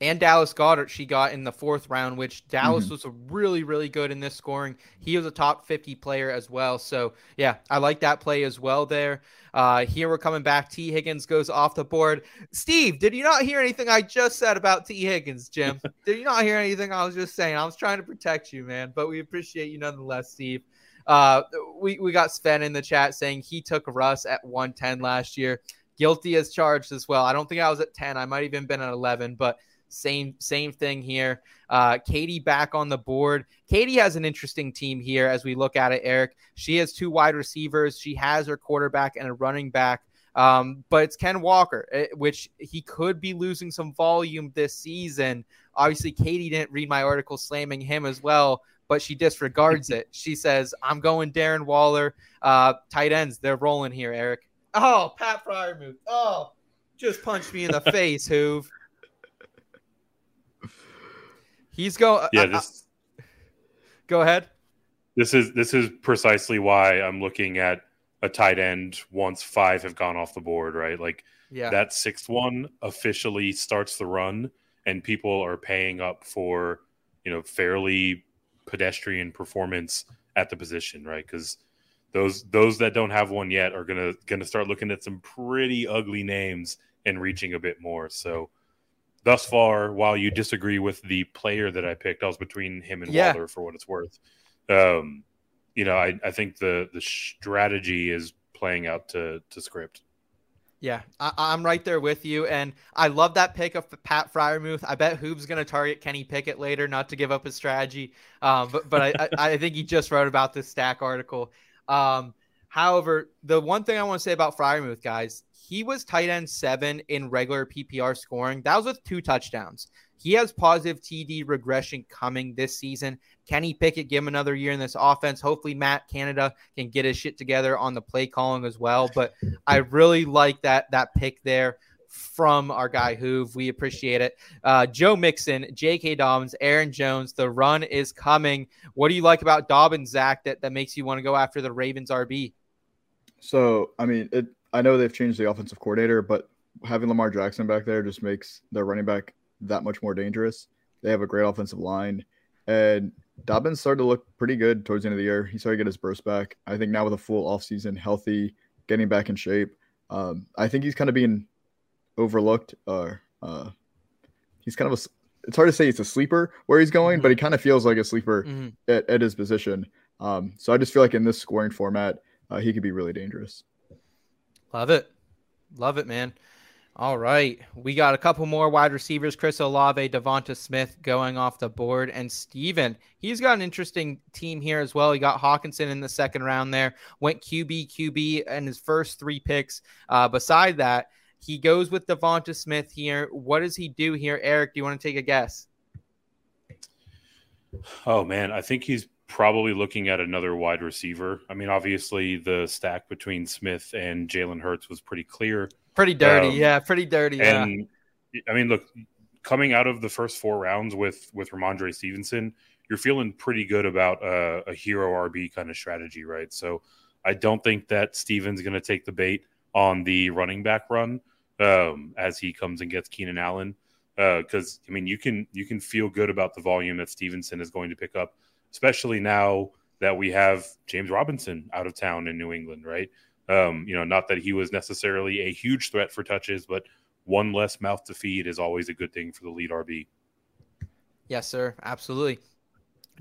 And Dallas Goedert she got in the fourth round, which Dallas Mhm. was really, really good in this scoring. He was a top 50 player as well. So, yeah, I like that play as well there. Uh, here we're coming back. Tee Higgins goes off the board. Steve, did you not hear anything I just said about Tee Higgins, Jim? did you not hear anything I was just saying? I was trying to protect you, man, but we appreciate you nonetheless, Steve. Uh, we, we got Sven in the chat saying he took Russ at 110 last year. Guilty as charged as well. I don't think I was at 10. I might even been at 11, but same same thing here. Uh, Katie back on the board. Katie has an interesting team here as we look at it. Eric, she has two wide receivers. She has her quarterback and a running back. Um, but it's Ken Walker, eh, which he could be losing some volume this season. Obviously, Katie didn't read my article slamming him as well, but she disregards it. She says, "I'm going Darren Waller. Uh, tight ends, they're rolling here." Eric. Oh, Pat Freiermuth. Oh, just punched me in the face, Hoove. He's going. Uh, yeah, uh, this uh, go ahead. this is this is precisely why I'm looking at a tight end once five have gone off the board, right? Like Yeah. that sixth one officially starts the run, and people are paying up for you know fairly pedestrian performance at the position, right? Because those those that don't have one yet are gonna gonna start looking at some pretty ugly names and reaching a bit more. So thus far, while you disagree with the player that I picked, I was between him and Yeah. Waller for what it's worth. Um, you know, I, I think the the strategy is playing out to to script. Yeah, I, I'm right there with you, and I love that pick of Pat Freiermuth. I bet Hoove's going to target Kenny Pickett later, not to give up his strategy, um, but but I, I, I think he just wrote about this stack article. Um, however, the one thing I want to say about Freiermuth, guys, he was tight end seven in regular PPR scoring. That was with two touchdowns. He has positive TD regression coming this season. Kenny Pickett give him another year in this offense. Hopefully, Matt Canada can get his shit together on the play calling as well. But I really like that that pick there from our guy Hoove. We appreciate it. Uh, Joe Mixon, J.K. Dobbins, Aaron Jones. The run is coming. What do you like about Dobbins, Zach, that, that makes you want to go after the Ravens RB? So, I mean, it. I know they've changed the offensive coordinator, but having Lamar Jackson back there just makes their running back that much more dangerous. They have a great offensive line, and Dobbins started to look pretty good towards the end of the year. He started to get his burst back. I think now with a full offseason, healthy, getting back in shape, um, I think he's kind of being overlooked. Or uh, he's kind of a. It's hard to say it's a sleeper where he's going, but he kind of feels like a sleeper Mhm. at, at his position. Um, so I just feel like in this scoring format, uh, he could be really dangerous. Love it. Love it, man. All right. We got a couple more wide receivers Chris Olave, Devonta Smith going off the board, and Steven. He's got an interesting team here as well. He got Hockenson in the second round there, went QB, QB in his first three picks. Uh, beside that, he goes with Devonta Smith here. What does he do here? Eric, do you want to take a guess? Oh man, I think he's probably looking at another wide receiver. I mean, obviously the stack between Smith and Jalen Hurts was pretty clear. Pretty dirty. Um, yeah, pretty dirty. Yeah. And I mean, look, coming out of the first four rounds with with Ramondre Stevenson, you're feeling pretty good about uh, a hero RB kind of strategy, right? So I don't think that Steven's going to take the bait on the running back run um, as he comes and gets Keenan Allen. Because I mean, you can you can feel good about the volume that Stevenson is going to pick up, especially now that we have James Robinson out of town in New England, right? Um, you know, not that he was necessarily a huge threat for touches, but one less mouth to feed is always a good thing for the lead RB. Yes, sir. Absolutely.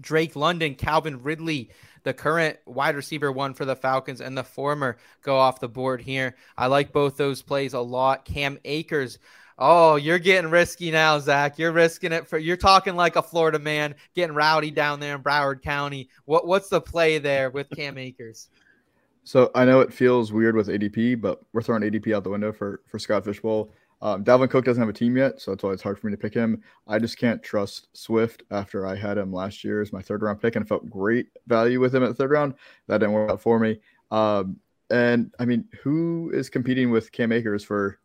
Drake London, Calvin Ridley, the current wide receiver one for the Falcons, and the former go off the board here. I like both those plays a lot. Cam Akers. Oh, you're getting risky now, Zach. You're risking it for you're talking like a Florida man, getting rowdy down there in Broward County. What what's the play there with Cam Akers? So I know it feels weird with ADP, but we're throwing ADP out the window for for Scott Fishbowl. Um, Dalvin Cook doesn't have a team yet, so that's why it's hard for me to pick him. I just can't trust Swift after I had him last year as my third round pick and felt great value with him at the third round. That didn't work out for me. Um, and I mean, who is competing with Cam Akers for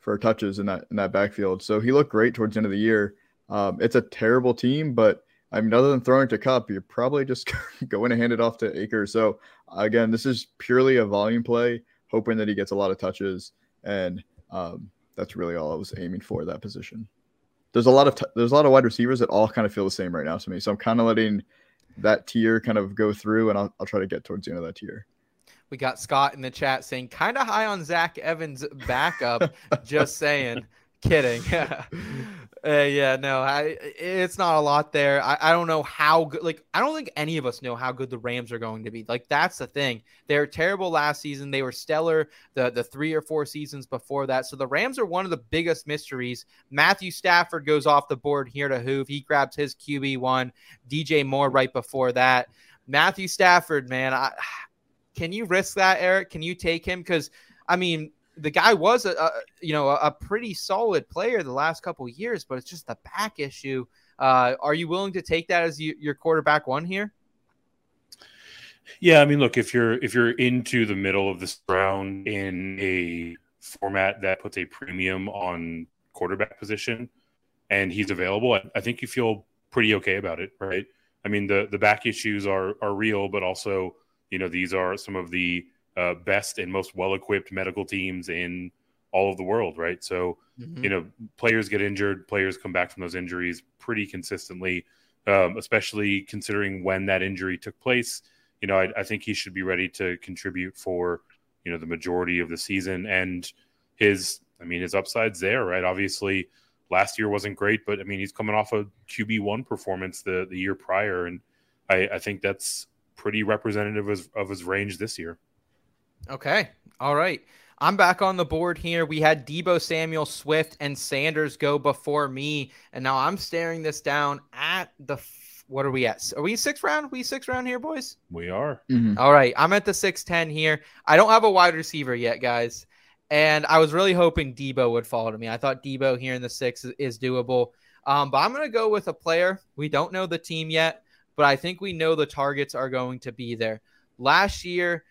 for touches in that in that backfield? So he looked great towards the end of the year. Um, it's a terrible team, but I mean, other than throwing to Kupp, you're probably just going to hand it off to Akers. So again, this is purely a volume play, hoping that he gets a lot of touches, and um, that's really all I was aiming for that position. There's a lot of t- there's a lot of wide receivers that all kind of feel the same right now to me, so I'm kind of letting that tier kind of go through, and I'll, I'll try to get towards the end of that tier. We got Scott in the chat saying kind of high on Zach Evans' backup. just saying. Kidding. uh, yeah, no, I, it's not a lot there. I, I don't know how good. Like, I don't think any of us know how good the Rams are going to be. Like, that's the thing. They were terrible last season. They were stellar the the three or four seasons before that. So the Rams are one of the biggest mysteries. Matthew Stafford goes off the board here to Hoove. He grabs his QB one. DJ Moore right before that. Matthew Stafford, man, I, can you risk that, Eric? Can you take him? Because I mean, the guy was a, a you know a, pretty solid player the last couple years, but it's just the back issue. Uh, are you willing to take that as you, your quarterback one here? Yeah, I mean, look if you're if you're into the middle of this round in a format that puts a premium on quarterback position, and he's available, I, I think you feel pretty okay about it, right? I mean, the the back issues are are real, but also, you know, these are some of the uh, best and most well equipped medical teams in all of the world, right? So, Mhm. you know, players get injured, players come back from those injuries pretty consistently, um, especially considering when that injury took place. You know, I, I think he should be ready to contribute for, you know, the majority of the season. And his, I mean, his upside's there, right? Obviously, last year wasn't great, but I mean, he's coming off a QB one performance the the year prior, and I, I think that's pretty representative of, of his range this year. Okay. All right. I'm back on the board here. We had Deebo Samuel, Swift, and Sanders go before me, and now I'm staring this down at the. f- What are we at? Are we sixth round? We sixth round here, boys. We are. All right, I'm at the 6'10 here. I don't have a wide receiver yet, guys. And I was really hoping Deebo would fall to me. I thought Deebo here in the six is, is doable. Um, but I'm going to go with a player. We don't know the team yet, but I think we know the targets are going to be there. Last year,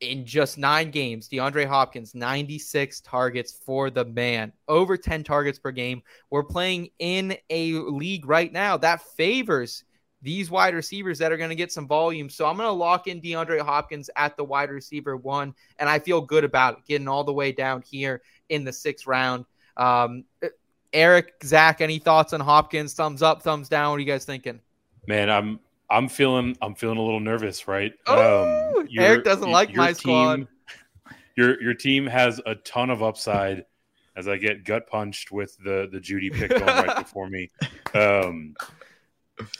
in just nine games, DeAndre Hopkins, 96 targets for the man, over 10 targets per game. We're playing in a league right now that favors these wide receivers that are going to get some volume. So I'm going to lock in DeAndre Hopkins at the wide receiver one, and I feel good about it, getting all the way down here in the sixth round. Um, Eric, Zach, any thoughts on Hopkins? Thumbs up, thumbs down. What are you guys thinking? Man, I'm I'm feeling I'm feeling a little nervous, right? Oh, your- Eric doesn't like your my squad. Your your team has a ton of upside. As I get gut punched with the the Jeudy pick going right before me. Um,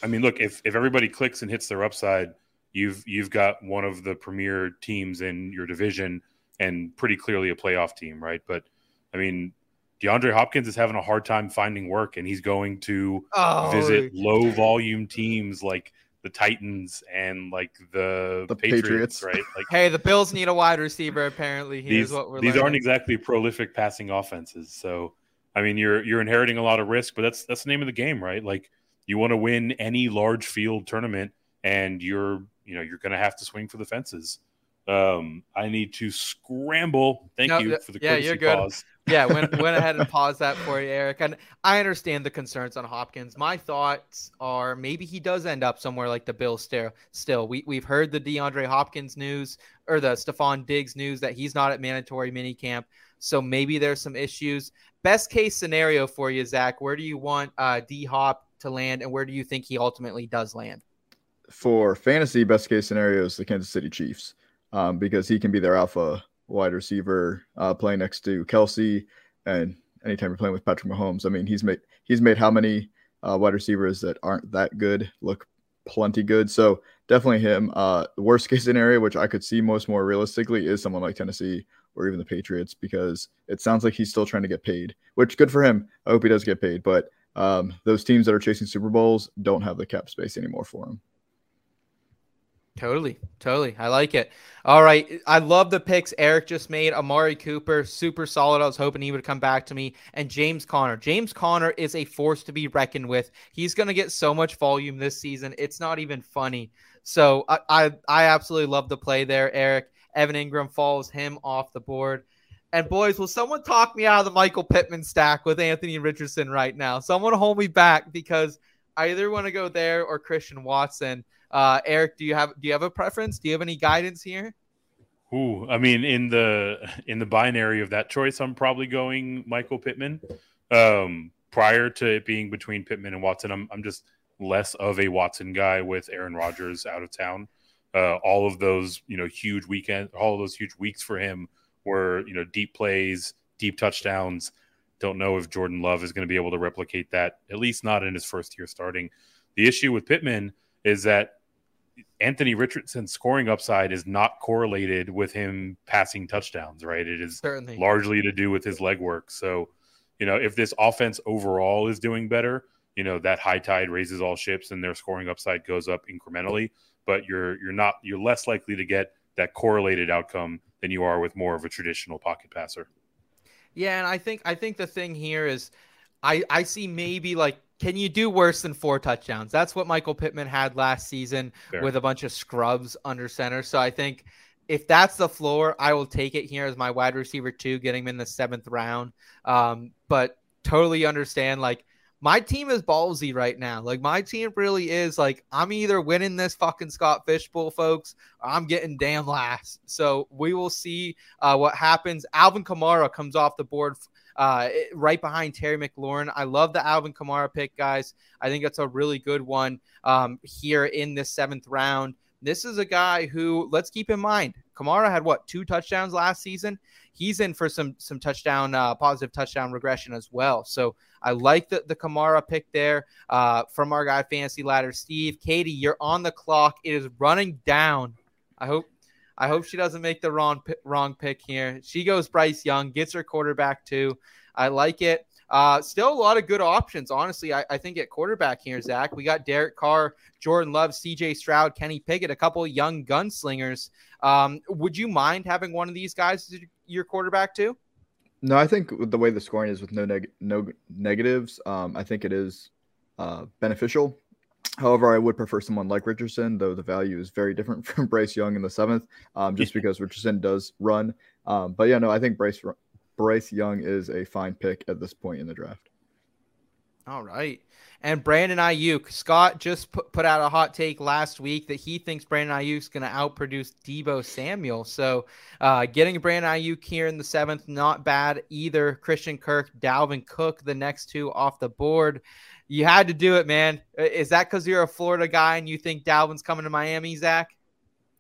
I mean, look if if everybody clicks and hits their upside, you've you've got one of the premier teams in your division and pretty clearly a playoff team, right? But I mean, DeAndre Hopkins is having a hard time finding work, and he's going to Oh, visit low volume teams like the Titans and like the, The Patriots, Patriots. right? Like hey, the Bills need a wide receiver. Apparently, here's these what we're these aren't exactly prolific passing offenses. So I mean you're you're inheriting a lot of risk, but that's that's the name of the game, right? Like you want to win any large field tournament and you're you know you're gonna have to swing for the fences. Um, I need to scramble. Thank No, you for the yeah, you're good. pause. Yeah, went went ahead and paused that for you, Eric. And I understand the concerns on Hopkins. My thoughts are maybe he does end up somewhere like the Bills. Still, still, we we've heard the DeAndre Hopkins news or the Stefon Diggs news that he's not at mandatory minicamp. So maybe there's some issues. Best case scenario for you, Zach. Where do you want uh, D Hop to land, and where do you think he ultimately does land? For fantasy, best case scenario is the Kansas City Chiefs um, because he can be their alpha wide receiver uh, playing next to Kelce. And anytime you're playing with Patrick Mahomes, I mean, he's made he's made how many uh, wide receivers that aren't that good look plenty good. So definitely him. Uh, the worst case scenario, which I could see most more realistically, is someone like Tennessee or even the Patriots because it sounds like he's still trying to get paid. Which good for him. I hope he does get paid, but um, those teams that are chasing Super Bowls don't have the cap space anymore for him. Totally, totally. I like it. All right. I love the picks Eric just made. Amari Cooper, super solid. I was hoping he would come back to me. And James Conner. James Conner is a force to be reckoned with. He's going to get so much volume this season. It's not even funny. So I, I, I absolutely love the play there, Eric. Evan Engram falls him off the board. And boys, will someone talk me out of the Michael Pittman stack with Anthony Richardson right now? Someone hold me back because I either want to go there or Christian Watson. Uh, Eric, do you have do you have a preference? Do you have any guidance here? Ooh, I mean, in the in the binary of that choice, I'm probably going Michael Pittman. Um, prior to it being between Pittman and Watson, I'm I'm just less of a Watson guy with Aaron Rodgers out of town. Uh, all of those, you know, huge weekend, all of those huge weeks for him were, you know, deep plays, deep touchdowns. Don't know if Jordan Love is going to be able to replicate that, at least not in his first year starting. The issue with Pittman is that Anthony Richardson's scoring upside is not correlated with him passing touchdowns, right? It is Certainly. largely to do with his legwork. So, you know, if this offense overall is doing better, you know, that high tide raises all ships and their scoring upside goes up incrementally, but you're you're not you're less likely to get that correlated outcome than you are with more of a traditional pocket passer. Yeah, and I think I think the thing here is I I see maybe like can you do worse than four touchdowns? That's what Michael Pittman had last season Fair. with a bunch of scrubs under center. So I think if that's the floor, I will take it here as my wide receiver two, getting him in the seventh round. Um, but totally understand like my team is ballsy right now. Like my team really is like I'm either winning this fucking Scott Fishbowl, folks, or I'm getting damn last. So we will see uh, what happens. Alvin Kamara comes off the board uh, right behind Terry McLaurin. I love the Alvin Kamara pick, guys. I think that's a really good one um, here in this seventh round. This is a guy who, let's keep in mind, Kamara had what two touchdowns last season. He's in for some some touchdown, uh, positive touchdown regression as well. So I like the the Kamara pick there uh, from our guy Fantasy Ladder, Steve. Katie, you're on the clock. It is running down. I hope I hope she doesn't make the wrong wrong pick here. She goes Bryce Young, gets her quarterback too. I like it. Uh, still a lot of good options, honestly. I, I, think at quarterback here, Zach, we got Derek Carr, Jordan Love, C.J. Stroud, Kenny Pickett, a couple young gunslingers. Um, would you mind having one of these guys as your quarterback too? No, I think the way the scoring is with no neg- no negatives, um, I think it is uh, beneficial. However, I would prefer someone like Richardson, though the value is very different from Bryce Young in the seventh, um, just because Richardson does run. Um, but yeah, no, I think Bryce Bryce Young is a fine pick at this point in the draft. All right. And Brandon Aiyuk, Scott just put, put out a hot take last week that he thinks Brandon Aiyuk is going to outproduce Deebo Samuel. So uh, getting Brandon Aiyuk here in the seventh, not bad either. Christian Kirk, Dalvin Cook, the next two off the board. You had to do it, man. Is that because you're a Florida guy and you think Dalvin's coming to Miami, Zach?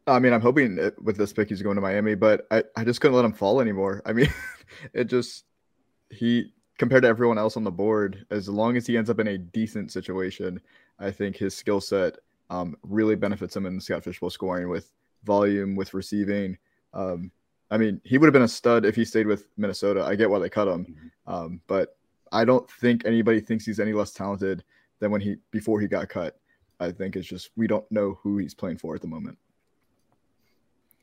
I mean, I'm hoping it, with this pick he's going to Miami, but I, I just couldn't let him fall anymore. I mean, it just he compared to everyone else on the board, as long as he ends up in a decent situation, I think his skill set um, really benefits him in the Scott Fishbowl scoring with volume, with receiving. Um, I mean, he would have been a stud if he stayed with Minnesota. I get why they cut him, mm-hmm. um, but I don't think anybody thinks he's any less talented than when he before he got cut. I think it's just we don't know who he's playing for at the moment.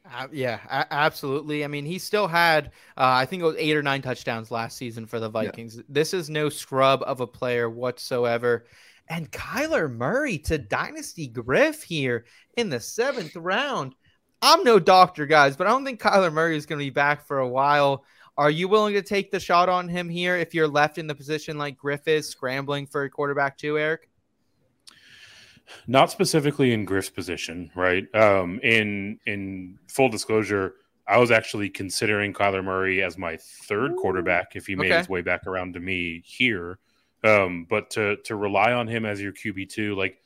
Uh, yeah, a- absolutely. I mean, he still had, uh, I think it was eight or nine touchdowns last season for the Vikings. Yeah. This is no scrub of a player whatsoever. And Kyler Murray to Dynasty Griff here in the seventh round. I'm no doctor, guys, but I don't think Kyler Murray is going to be back for a while. Are you willing to take the shot on him here if you're left in the position like Griff is, scrambling for a quarterback too, Eric? Not specifically in Griff's position, right? Um, in in full disclosure, I was actually considering Kyler Murray as my third quarterback if he made okay. his way back around to me here. Um, but to to rely on him as your QB two, like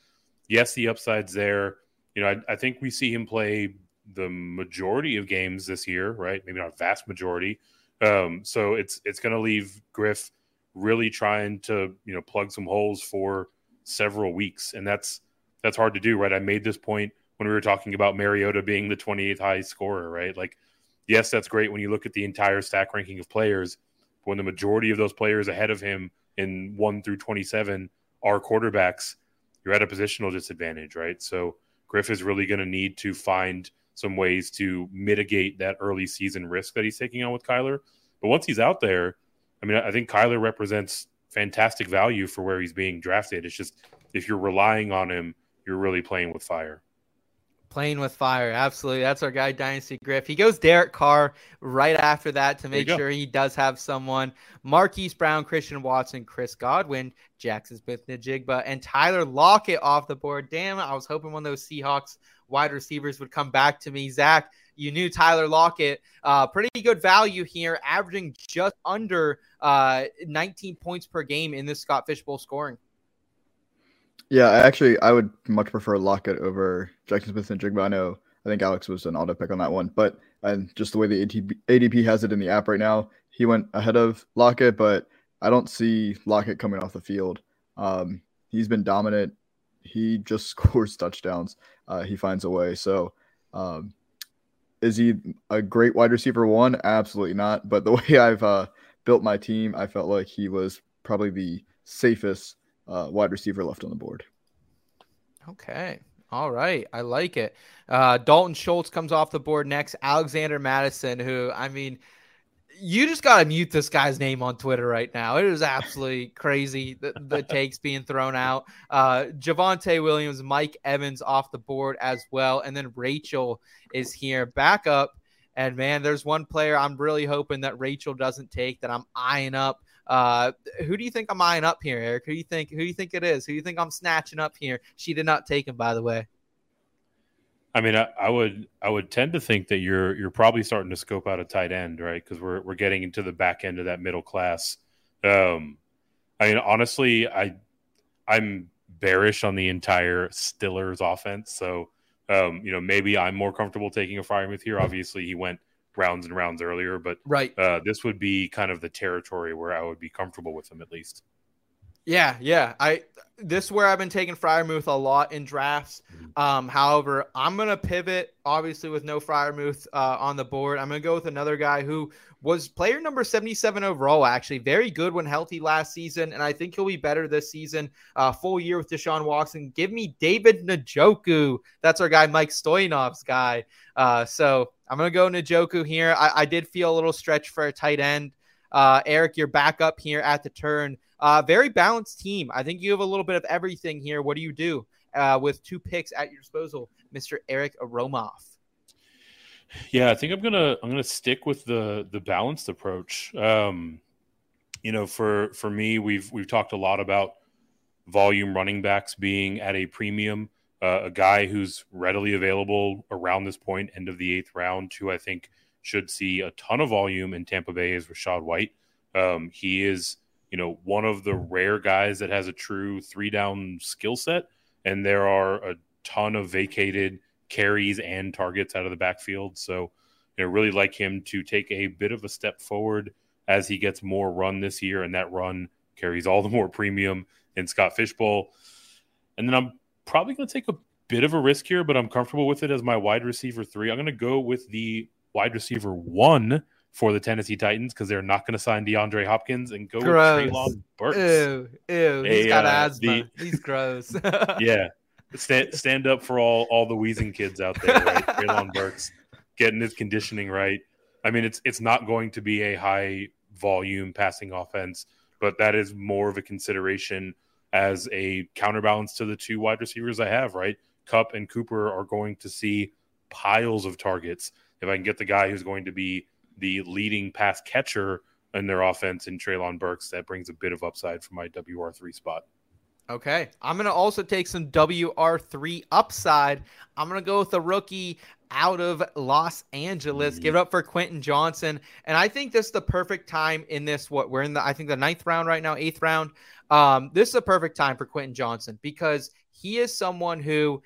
yes, the upside's there. You know, I, I think we see him play the majority of games this year, right? Maybe not a vast majority. Um, so it's it's going to leave Griff really trying to you know plug some holes for several weeks, and that's that's hard to do, right? I made this point when we were talking about Mariota being the 28th highest scorer, right? Like, yes, that's great when you look at the entire stack ranking of players. But when the majority of those players ahead of him in one through 27 are quarterbacks, you're at a positional disadvantage, right? So Griff is really going to need to find some ways to mitigate that early season risk that he's taking on with Kyler. But once he's out there, I mean, I think Kyler represents fantastic value for where he's being drafted. It's just if you're relying on him you're really playing with fire. Playing with fire, absolutely. That's our guy, Dynasty Griff. He goes Derek Carr right after that to make sure he does have someone. Marquise Brown, Christian Watson, Chris Godwin, Jackson Smith-Njigba, and Tyler Lockett off the board. Damn, I was hoping one of those Seahawks wide receivers would come back to me. Zach, you knew Tyler Lockett, uh, pretty good value here, averaging just under uh, 19 points per game in this Scott Fishbowl scoring. Yeah, I actually, I would much prefer Lockett over Jackson Smith-Njigba. I know, I think Alex was an auto pick on that one, but and just the way the ADP, ADP has it in the app right now, he went ahead of Lockett, but I don't see Lockett coming off the field. Um, he's been dominant. He just scores touchdowns. Uh, he finds a way. So, um, is he a great wide receiver one? Absolutely not. But the way I've uh, built my team, I felt like he was probably the safest uh, wide receiver left on the board. Okay. All right. I like it. Uh, Dalton Schultz comes off the board next. Alexander Mattison, who, I mean, you just got to mute this guy's name on Twitter right now. It is absolutely crazy the, the takes being thrown out. Uh, Javonte Williams, Mike Evans off the board as well. And then Rachel is here back up. And man, there's one player I'm really hoping that Rachel doesn't take that I'm eyeing up Uh, who do you think I'm eyeing up here, Eric? Who do you think? Who do you think it is? Who do you think I'm snatching up here? She did not take him, by the way. I mean, I, I, would I would tend to think that you're you're probably starting to scope out a tight end, right? Because we're we're getting into the back end of that middle class. Um, I mean, honestly, I I'm bearish on the entire Stillers offense. So, um, you know, maybe I'm more comfortable taking a Freiermuth here. Obviously, he went rounds and rounds earlier, but right, uh, this would be kind of the territory where I would be comfortable with him at least. Yeah, yeah. I this is where I've been taking Freiermuth a lot in drafts. Mm-hmm. Um, however, I'm gonna pivot obviously with no Freiermuth uh, on the board. I'm gonna go with another guy who was player number 77 overall, actually very good when healthy last season, and I think he'll be better this season. Uh, full year with Deshaun Watson. Give me David Njoku. That's our guy, Mike Stoyanov's guy. Uh, so I'm gonna go Njoku here. I, I did feel a little stretch for a tight end. Uh, Eric, you're back up here at the turn. Uh, very balanced team. I think you have a little bit of everything here. What do you do uh, with two picks at your disposal, Mr. Eric Romoff? Yeah, I think I'm gonna I'm gonna stick with the the balanced approach. Um, you know, for for me, we've we've talked a lot about volume running backs being at a premium. Uh, a guy who's readily available around this point, end of the eighth round, who I think should see a ton of volume in Tampa Bay is Rachaad White. Um, he is you know, one of the rare guys that has a true three down skill set. And there are a ton of vacated carries and targets out of the backfield. So, you know, really like him to take a bit of a step forward as he gets more run this year. And that run carries all the more premium in Scott Fishbowl. And then I'm probably going to take a bit of a risk here, but I'm comfortable with it as my wide receiver three. I'm going to go with the wide receiver one for the Tennessee Titans because they're not going to sign DeAndre Hopkins and go gross. with Treylon Burks. Ew, ew. He's a, got uh, asthma. The, He's gross. yeah. Stand, stand up for all all the wheezing kids out there, right? Treylon Burks getting his conditioning right. I mean, it's it's not going to be a high volume passing offense, but that is more of a consideration as a counterbalance to the two wide receivers I have, right? Kupp and Cooper are going to see piles of targets. If I can get the guy who's going to be the leading pass catcher in their offense in Treylon Burks. That brings a bit of upside for my WR3 spot. Okay. I'm going to also take some WR3 upside. I'm going to go with a rookie out of Los Angeles. Mm-hmm. Give it up for Quentin Johnston. And I think this is the perfect time in this. What we're in the, I think the ninth round right now, eighth round. Um, this is a perfect time for Quentin Johnston because he is someone who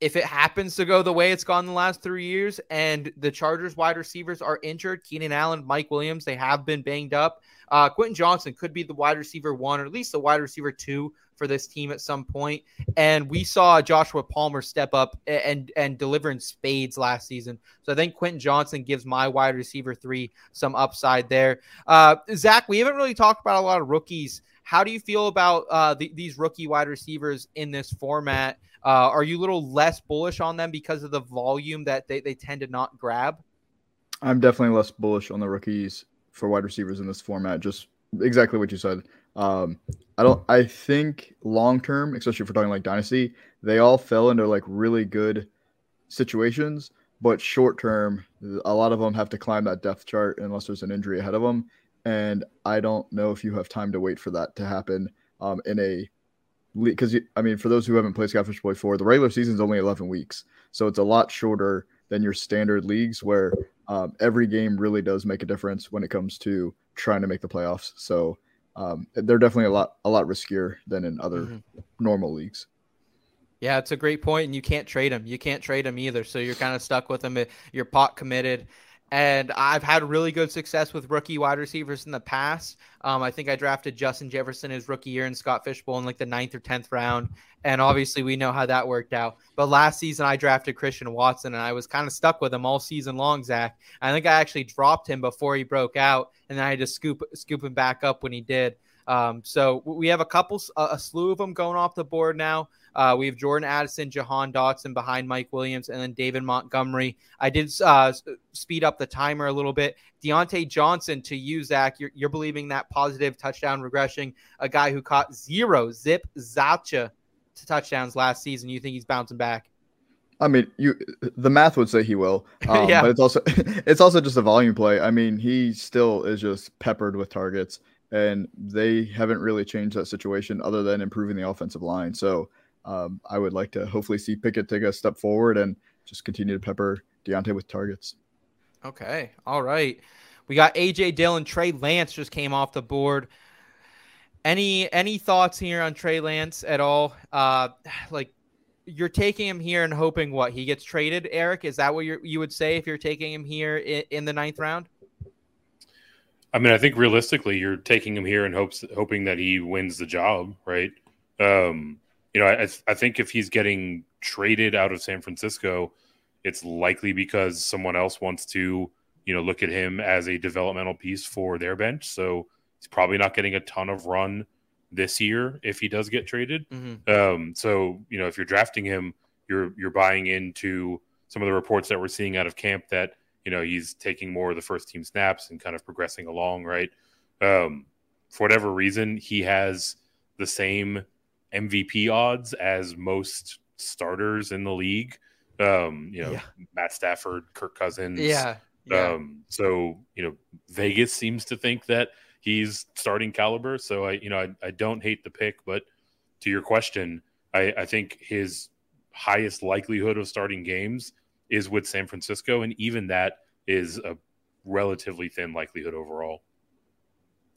if it happens to go the way it's gone the last three years and the Chargers wide receivers are injured, Keenan Allen, Mike Williams, they have been banged up. Uh, Quentin Johnston could be the wide receiver one or at least the wide receiver two for this team at some point. And we saw Joshua Palmer step up and and deliver in spades last season. So I think Quentin Johnston gives my wide receiver three some upside there. Uh, Zach, we haven't really talked about a lot of rookies. How do you feel about uh, the, these rookie wide receivers in this format? Uh, are you a little less bullish on them because of the volume that they, they tend to not grab? I'm definitely less bullish on the rookies for wide receivers in this format. Just exactly what you said. Um, I don't. I think long term, especially if we're talking like dynasty, they all fell into like really good situations. But short term, a lot of them have to climb that depth chart unless there's an injury ahead of them. And I don't know if you have time to wait for that to happen um, in a because I mean, for those who haven't played Scott Boy before, the regular season is only 11 weeks, so it's a lot shorter than your standard leagues where um, every game really does make a difference when it comes to trying to make the playoffs. So um, they're definitely a lot a lot riskier than in other mm-hmm. normal leagues. Yeah, it's a great point, and you can't trade them. You can't trade them either, so you're kind of stuck with them. You're pot committed. And I've had really good success with rookie wide receivers in the past. Um, I think I drafted Justin Jefferson his rookie year in Scott Fishbowl in like the ninth or tenth round, and obviously we know how that worked out. But last season I drafted Christian Watson, and I was kind of stuck with him all season long. Zach, I think I actually dropped him before he broke out, and then I had to scoop scoop him back up when he did. Um, so we have a couple, a slew of them going off the board now. Uh, we have Jordan Addison, Jahan Dotson behind Mike Williams, and then David Montgomery. I did uh, speed up the timer a little bit. Diontae Johnson to you, Zach. You're, you're believing that positive touchdown regression, a guy who caught zero zip zacha to touchdowns last season. You think he's bouncing back? I mean, you the math would say he will. Um, yeah. But it's also it's also just a volume play. I mean, he still is just peppered with targets, and they haven't really changed that situation other than improving the offensive line. So um, I would like to hopefully see Pickett take a step forward and just continue to pepper Diontae with targets. Okay. All right. We got AJ Dillon, Trey Lance just came off the board. Any any thoughts here on Trey Lance at all? Uh, like you're taking him here and hoping what he gets traded, Eric? Is that what you you would say if you're taking him here in, in, the ninth round? I mean, I think realistically, you're taking him here and hopes hoping that he wins the job, right? Um, you know, I, I think if he's getting traded out of San Francisco, it's likely because someone else wants to, you know, look at him as a developmental piece for their bench. So he's probably not getting a ton of run this year if he does get traded. Mm-hmm. Um, so you know, if you're drafting him, you're you're buying into some of the reports that we're seeing out of camp that you know he's taking more of the first team snaps and kind of progressing along. Right. Um, for whatever reason, he has the same MVP odds as most starters in the league. Um, you know, yeah. Matt Stafford, Kirk Cousins. Yeah. yeah. Um, so you know, Vegas seems to think that he's starting caliber. So I, you know, I, I don't hate the pick, but to your question, I, I think his highest likelihood of starting games is with San Francisco, and even that is a relatively thin likelihood overall.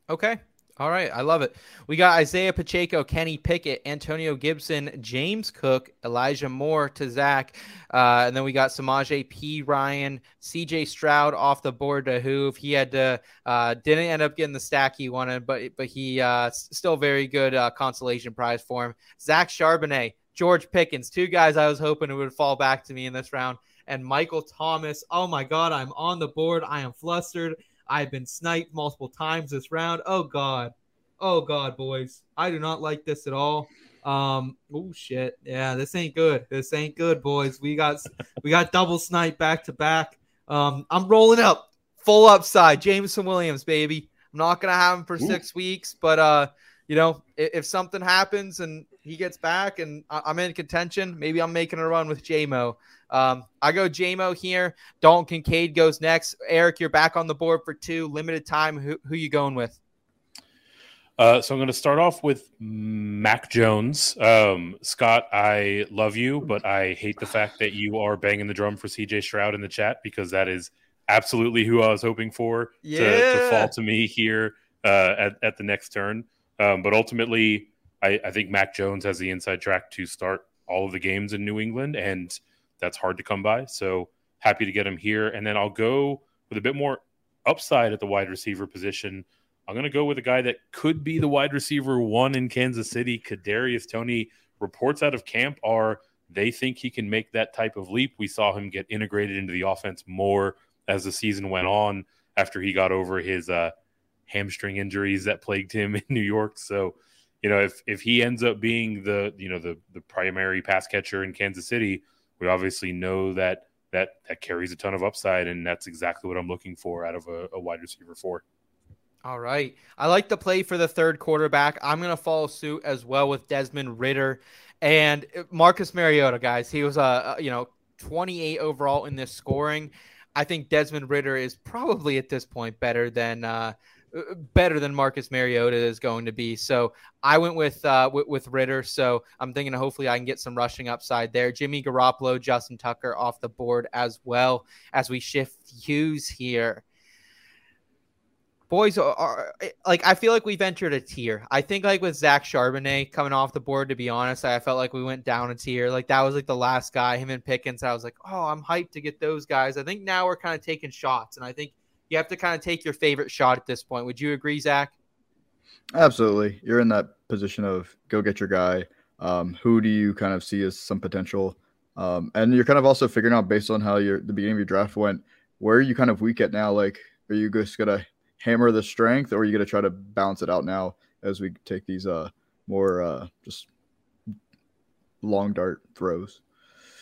Okay. All right, I love it. We got Isaiah Pacheco, Kenny Pickett, Antonio Gibson, James Cook, Elijah Moore to Zach, uh, and then we got Samaje Ryan, C.J. Stroud off the board to Hoove. He had to uh, didn't end up getting the stack he wanted, but but he uh, still very good uh, consolation prize for him. Zach Charbonnet, George Pickens, two guys I was hoping would fall back to me in this round, and Michael Thomas. Oh my God, I'm on the board. I am flustered. I've been sniped multiple times this round. Oh god. Oh god, boys. I do not like this at all. Um, oh shit. Yeah, this ain't good. This ain't good, boys. We got we got double snipe back to back. Um, I'm rolling up. Full upside. Jameson Williams, baby. I'm not gonna have him for Ooh. six weeks, but uh, you know, if, if, something happens and he gets back and I, am in contention, maybe I'm making a run with JMO. Um, I go JMO here. Dalton Kincaid goes next. Eric, you're back on the board for two. Limited time. Who who you going with? Uh, so I'm going to start off with Mac Jones. Um, Scott, I love you, but I hate the fact that you are banging the drum for CJ Stroud in the chat because that is absolutely who I was hoping for yeah. to, to, fall to me here uh, at, at the next turn. Um, but ultimately, I, I think Mac Jones has the inside track to start all of the games in New England, and – that's hard to come by. So happy to get him here. And then I'll go with a bit more upside at the wide receiver position. I'm going to go with a guy that could be the wide receiver one in Kansas City. Kadarius Toney. reports out of camp are they think he can make that type of leap. We saw him get integrated into the offense more as the season went on after he got over his uh, hamstring injuries that plagued him in New York. So, you know, if if he ends up being the you know the the primary pass catcher in Kansas City, we obviously know that that that carries a ton of upside, and that's exactly what I'm looking for out of a, a wide receiver four. All right. I like the play for the third quarterback. I'm going to follow suit as well with Desmond Ridder and uh, Marcus Mariota, guys. He was a, a you know 28 overall in this scoring. I think Desmond Ridder is probably at this point better than uh, better than Marcus Mariota is going to be. So I went with, uh, with, with Ridder. So I'm thinking hopefully I can get some rushing upside there. Jimmy Garoppolo, Justin Tucker off the board as well as we shift Hughes here. Boys are, are like I feel like we've entered a tier. I think like with Zach Charbonnet coming off the board. To be honest, I felt like we went down a tier. Like that was like the last guy, him and Pickens. I was like, oh, I'm hyped to get those guys. I think now we're kind of taking shots, and I think you have to kind of take your favorite shot at this point. Would you agree, Zach? Absolutely. You're in that position of go get your guy. Um, who do you kind of see as some potential? Um, and you're kind of also figuring out based on how your the beginning of your draft went, where are you kind of weak at now? Like, are you just gonna hammer the strength, or are you gonna try to balance it out now as we take these uh more uh just long dart throws?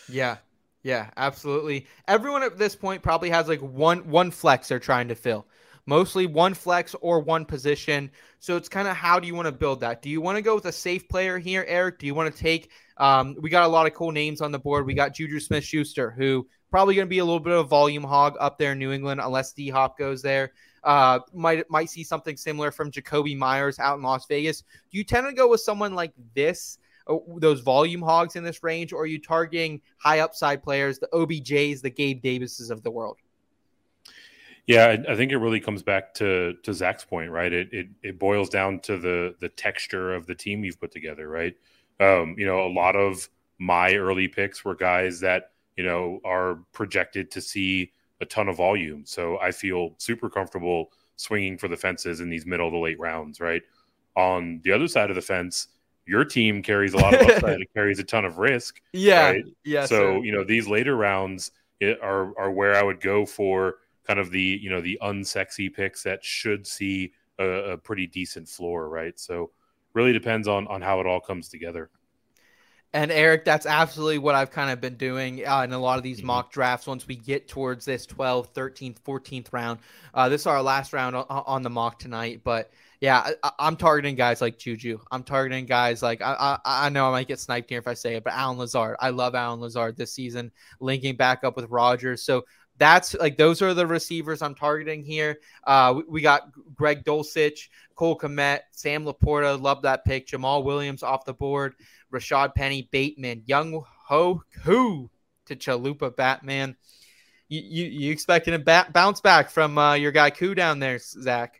Yeah, yeah, absolutely. Everyone at this point probably has like one one flex they're trying to fill. Mostly one flex or one position. So it's kind of how do you want to build that? Do you want to go with a safe player here, Eric? Do you want to take um, we got a lot of cool names on the board. We got Juju Smith Schuster, who probably going to be a little bit of a volume hog up there in New England unless D Hop goes there. Uh, might might see something similar from Jakobi Meyers out in Las Vegas. Do you tend to go with someone like this, those volume hogs in this range, or are you targeting high upside players, the OBJs, the Gabe Davises of the world? Yeah, I, I think it really comes back to to Zach's point, right? It, it it boils down to the the texture of the team you've put together, right? Um, you know, a lot of my early picks were guys that you know are projected to see a ton of volume. So I feel super comfortable swinging for the fences in these middle to late rounds, right? On the other side of the fence, your team carries a lot of upside. it carries a ton of risk. Yeah. Right? Yeah. so sir. you know these later rounds it, are are where I would go for kind of the you know the unsexy picks that should see a, a pretty decent floor, right? So really depends on on how it all comes together. And Eric, that's absolutely what I've kind of been doing uh, in a lot of these Mhm. mock drafts. Once we get towards this 12th, 13th, 14th round, uh, this is our last round on, on the mock tonight. But yeah, I, I'm targeting guys like Juju. I'm targeting guys like I, I I know I might get sniped here if I say it, but Allen Lazard. I love Allen Lazard this season, linking back up with Rodgers. So that's like those are the receivers I'm targeting here. Uh, we, we got Greg Dulcich, Cole Kmet, Sam Laporta. Love that pick. Jamaal Williams off the board. Rashaad Penny, Bateman, Young Ho Who to Chalupa Batman. You, you, you expecting a bounce back from uh, your guy Koo down there, Zach?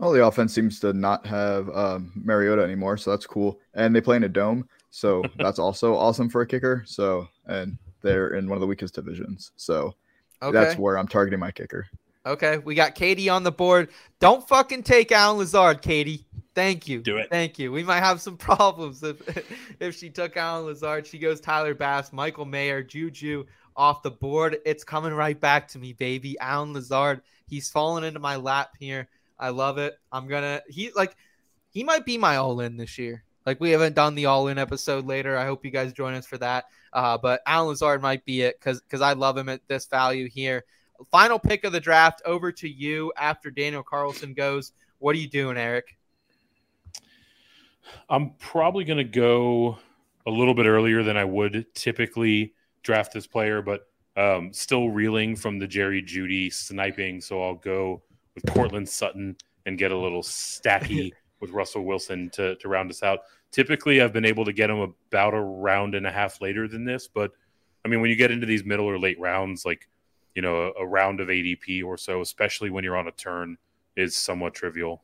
Well, the offense seems to not have um, Mariota anymore, so that's cool. And they play in a dome, so that's also awesome for a kicker. So, and they're in one of the weakest divisions, so Okay. that's where I'm targeting my kicker. Okay. We got Katie on the board. Don't fucking take Allen Lazard, Katie. Thank you. Do it. Thank you. We might have some problems if if she took Allen Lazard. She goes Tyler Bass, Michael Mayer, Juju off the board. It's coming right back to me, baby. Alan Lazard. He's fallen into my lap here. I love it. I'm gonna he like he might be my all in this year. Like we haven't done the all in episode later. I hope you guys join us for that. Uh, but Allen Lazard might be it because because I love him at this value here. Final pick of the draft over to you after Daniel Carlson goes. What are you doing, Eric? I'm probably going to go a little bit earlier than I would typically draft this player, but um, still reeling from the Jerry Jeudy sniping. So I'll go with Courtland Sutton and get a little stacky with Russell Wilson to, to round us out. Typically, I've been able to get him about a round and a half later than this, but I mean, when you get into these middle or late rounds, like you know, a, a round of ADP or so, especially when you're on a turn, is somewhat trivial.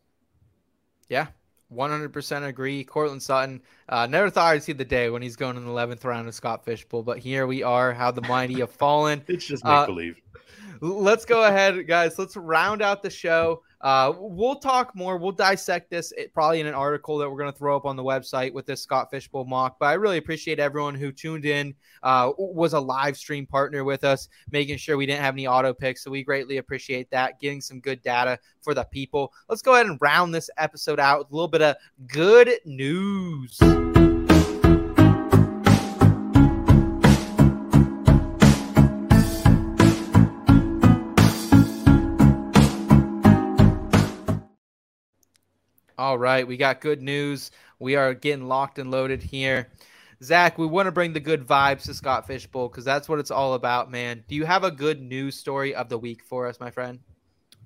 Yeah, 100% agree. Courtland Sutton. Uh, never thought I'd see the day when he's going in the 11th round of Scott Fishbowl, but here we are. How the mighty have fallen. It's just Uh, make believe. Let's go ahead, guys. Let's round out the show. Uh, we'll talk more. We'll dissect this eh, probably in an article that we're going to throw up on the website with this Scott Fishbowl mock. But I really appreciate everyone who tuned in, uh, was a live stream partner with us, making sure we didn't have any auto picks. So we greatly appreciate that, getting some good data for the people. Let's go ahead and round this episode out with a little bit of good news. All right, we got good news. We are getting locked and loaded here. Zach, we want to bring the good vibes to Scott Fishbowl because that's what it's all about, man. Do you have a good news story of the week for us, my friend?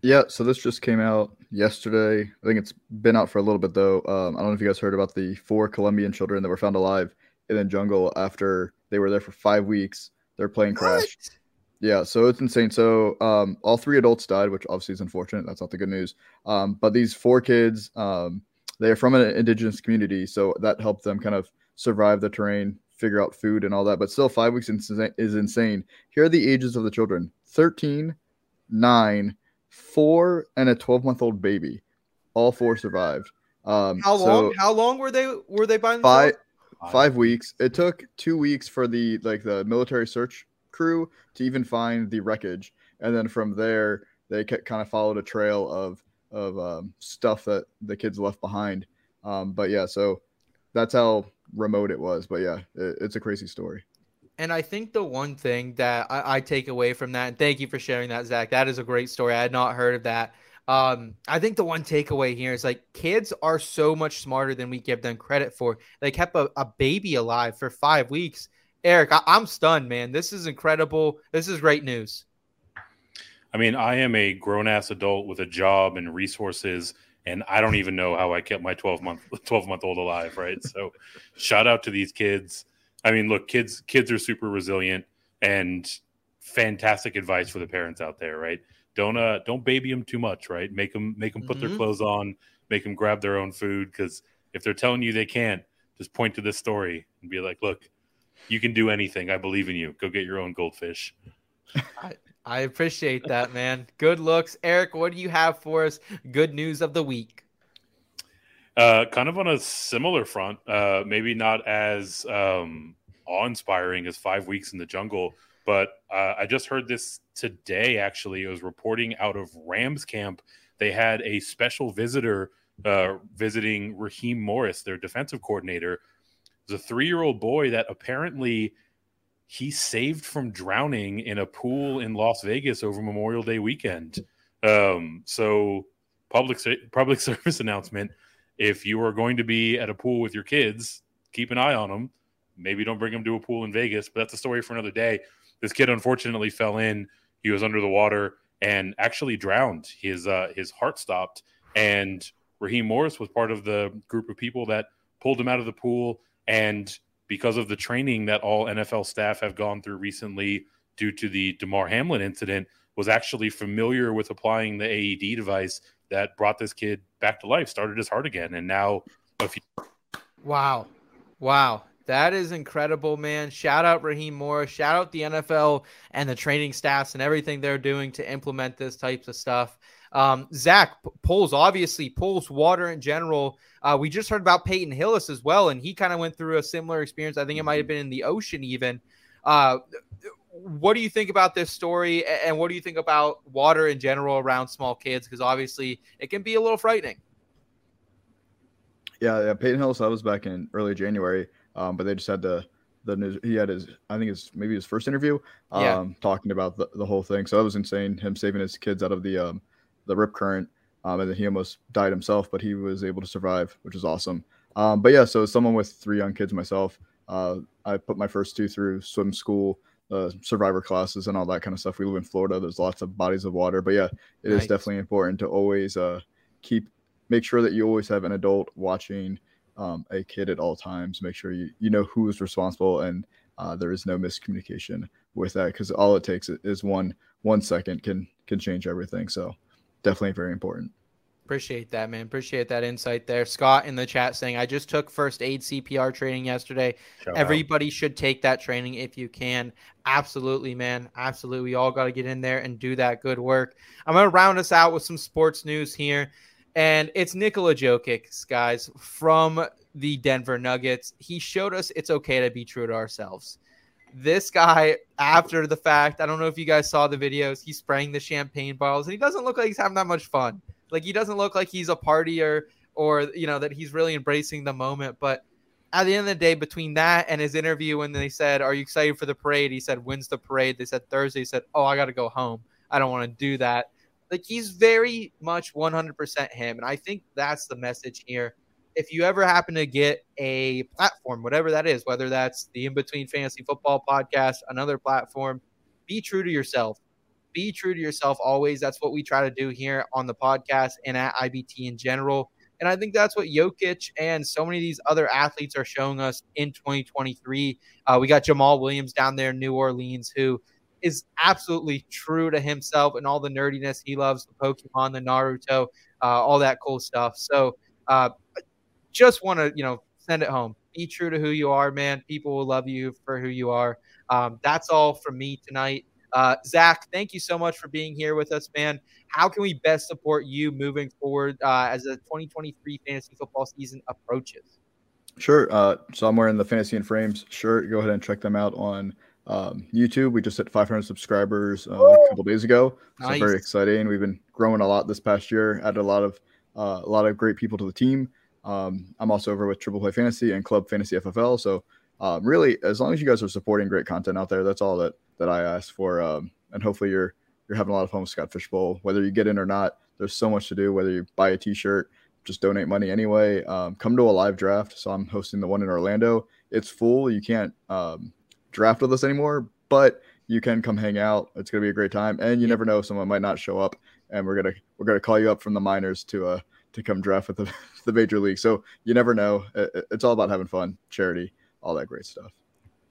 Yeah, so this just came out yesterday. I think it's been out for a little bit though. Um, I don't know if you guys heard about the four Colombian children that were found alive in the jungle after they were there for five weeks. Their plane crashed. Yeah, so it's insane. So um, all three adults died, which obviously is unfortunate. That's not the good news. Um, but these four kids, um, they are from an indigenous community, so that helped them kind of survive the terrain, figure out food and all that. But still, five weeks is insane. Here are the ages of the children: 13, 9, 4, and a 12 month old baby. All four survived. Um, How so long? how long were they? Were they by Five, five weeks. It took two weeks for the like the military search crew to even find the wreckage, and then from there they kind of followed a trail of of um, stuff that the kids left behind. Um, but yeah, so that's how remote it was. But yeah, it, it's a crazy story. And I think the one thing that I, I take away from that, and thank you for sharing that, Zach. That is a great story. I had not heard of that. Um, I think the one takeaway here is like kids are so much smarter than we give them credit for. They kept a, a baby alive for five weeks. Eric, I- I'm stunned, man. This is incredible. This is great news. I mean, I am a grown ass adult with a job and resources, and I don't even know how I kept my 12 month 12 month old alive, right? So, shout out to these kids. I mean, look, kids kids are super resilient and fantastic advice for the parents out there, right? Don't uh don't baby them too much, right? Make them make them put Mhm. their clothes on, make them grab their own food because if they're telling you they can't, just point to this story and be like, look, you can do anything. I believe in you. Go get your own goldfish. I appreciate that, man. Good looks. Eric, what do you have for us? Good news of the week. Uh, kind of on a similar front, uh, maybe not as um, awe-inspiring as Five Weeks in the Jungle, but uh, I just heard this today. Actually, it was reporting out of Rams camp. They had a special visitor uh, visiting Raheem Morris, their defensive coordinator. It was a three-year-old boy that apparently he saved from drowning in a pool in Las Vegas over Memorial Day weekend. Um, so, public public service announcement: if you are going to be at a pool with your kids, keep an eye on them. Maybe don't bring them to a pool in Vegas, but that's a story for another day. This kid unfortunately fell in. He was under the water and actually drowned. His uh, his heart stopped, and Raheem Morris was part of the group of people that pulled him out of the pool. And because of the training that all NFL staff have gone through recently due to the Damar Hamlin incident, was actually familiar with applying the AED device that brought this kid back to life, started his heart again, and now Wow. Wow. That is incredible, man. Shout out Raheem Morris. Shout out the NFL and the training staffs and everything they're doing to implement this types of stuff. Um, Zach, p- pools, obviously, pools, water in general. Uh, we just heard about Peyton Hillis as well, and he kind of went through a similar experience. I think it might have been in the ocean, even. Uh, what do you think about this story? And what do you think about water in general around small kids? Because obviously, it can be a little frightening. Yeah, yeah. Peyton Hillis, that was back in early January. Um, but they just had the the news. He had his, I think his maybe his first interview, um, Yeah. talking about the, the whole thing. So that was insane. Him saving his kids out of the um the rip current, um, and then he almost died himself, but he was able to survive, which is awesome. Um, but yeah, so someone with three young kids myself, uh, I put my first two through swim school, uh, survivor classes, and all that kind of stuff. We live in Florida. There's lots of bodies of water, but yeah, it is Nice. definitely important to always uh keep make sure that you always have an adult watching um, a kid at all times. Make sure you, you know who is responsible and uh, there is no miscommunication with that because all it takes is one one second can can change everything. So definitely very important. Appreciate that, man. Appreciate that insight there. Scott in the chat saying, I just took first aid CPR training yesterday. shout out. Everybody should take that training if you can. Absolutely, man. Absolutely. We all got to get in there and do that good work. I'm going to round us out with some sports news here. And it's Nikola Jokic, guys, from the Denver Nuggets. He showed us it's okay to be true to ourselves. This guy, after the fact, I don't know if you guys saw the videos, he's spraying the champagne bottles and he doesn't look like he's having that much fun. Like he doesn't look like he's a partier or, you know, that he's really embracing the moment. But at the end of the day, between that and his interview, when they said, Are you excited for the parade? He said, When's the parade? They said Thursday. He said, Oh, I got to go home. I don't want to do that. Like he's very much 100% him. And I think that's the message here. If you ever happen to get a platform, whatever that is, whether that's the In Between Fantasy Football podcast, another platform, be true to yourself. Be true to yourself always. That's what we try to do here on the podcast and at IBT in general. And I think that's what Jokic and so many of these other athletes are showing us in 2023. Uh, we got Jamaal Williams down there in New Orleans, who is absolutely true to himself and all the nerdiness he loves the Pokemon, the Naruto, uh, all that cool stuff. So uh, just want to, you know, send it home. Be true to who you are, man. People will love you for who you are. Um, that's all from me tonight. Uh, Zach, thank you so much for being here with us, man. How can we best support you moving forward uh, as the 2023 fantasy football season approaches? Sure. Uh, so I'm wearing the Fantasy In Frames shirt. Go ahead and check them out on um, YouTube. We just hit 500 subscribers uh, a couple days ago, so Nice. very exciting. We've been growing a lot this past year. Added a lot of uh, a lot of great people to the team. Um, I'm also over with Triple Play Fantasy and Club Fantasy FFL. So um, really, as long as you guys are supporting great content out there, that's all that that I ask for. Um, and hopefully you're you're having a lot of fun with Scott Fishbowl, whether you get in or not. There's so much to do. Whether you buy a T-shirt, just donate money anyway. Um, come to a live draft. So I'm hosting the one in Orlando. It's full. You can't um, draft with us anymore, but you can come hang out. It's gonna be a great time, and you never know, someone might not show up, and we're gonna we're gonna call you up from the minors to uh to come draft with the, the major league. So you never know. It's all about having fun, charity, all that great stuff.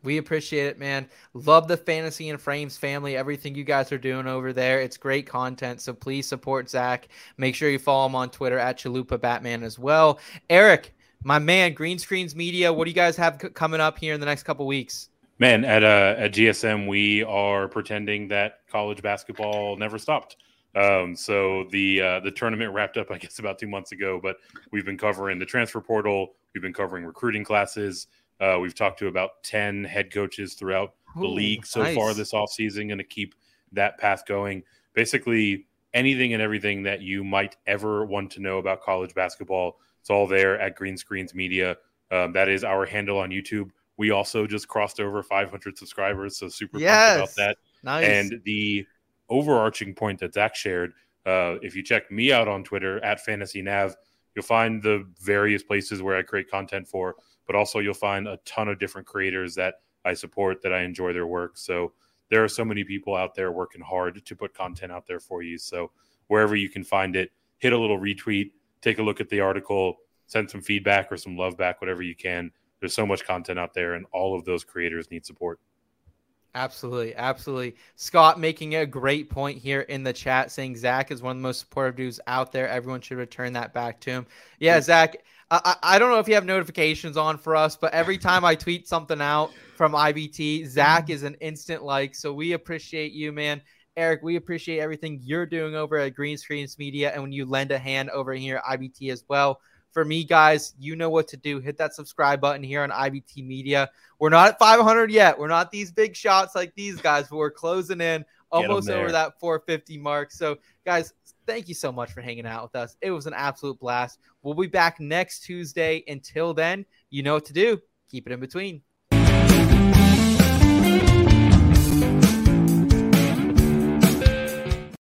We appreciate it, man. Love the Fantasy In Frames family, everything you guys are doing over there. It's great content. So please support Zach. Make sure you follow him on Twitter at Chalupa Batman as well. Eric, my man, Green Screens Media, what do you guys have c- coming up here in the next couple weeks? Man, at uh, at GSM, we are pretending that college basketball never stopped. Um, so the uh, the tournament wrapped up, I guess, about two months ago. But we've been covering the transfer portal. We've been covering recruiting classes. Uh, we've talked to about 10 head coaches throughout the league so nice. far this offseason, going to keep that path going. Basically, anything and everything that you might ever want to know about college basketball, it's all there at Green Screens Media. Um, that is our handle on YouTube. We also just crossed over 500 subscribers, so super pumped about that. Nice. And the overarching point that Zach shared, uh, if you check me out on Twitter at Fantasy Nav, you'll find the various places where I create content for, but also you'll find a ton of different creators that I support that I enjoy their work. So there are so many people out there working hard to put content out there for you. So wherever you can find it, hit a little retweet, take a look at the article, send some feedback or some love back, whatever you can. There's so much content out there, and all of those creators need support. Absolutely, absolutely. Scott making a great point here in the chat, saying Zach is one of the most supportive dudes out there. Everyone should return that back to him. Yeah, Zach. I, I don't know if you have notifications on for us, but every time I tweet something out from IBT, Zach is an instant like. So we appreciate you, man. Eric, we appreciate everything you're doing over at Green Screens Media and when you lend a hand over here at IBT as well. For me, guys, you know what to do. Hit that subscribe button here on IBT Media. We're not at 500 yet. We're not these big shots like these guys, but we're closing in almost over that 450 mark. So, guys, thank you so much for hanging out with us. It was an absolute blast. We'll be back next Tuesday. Until then, you know what to do. Keep it in between.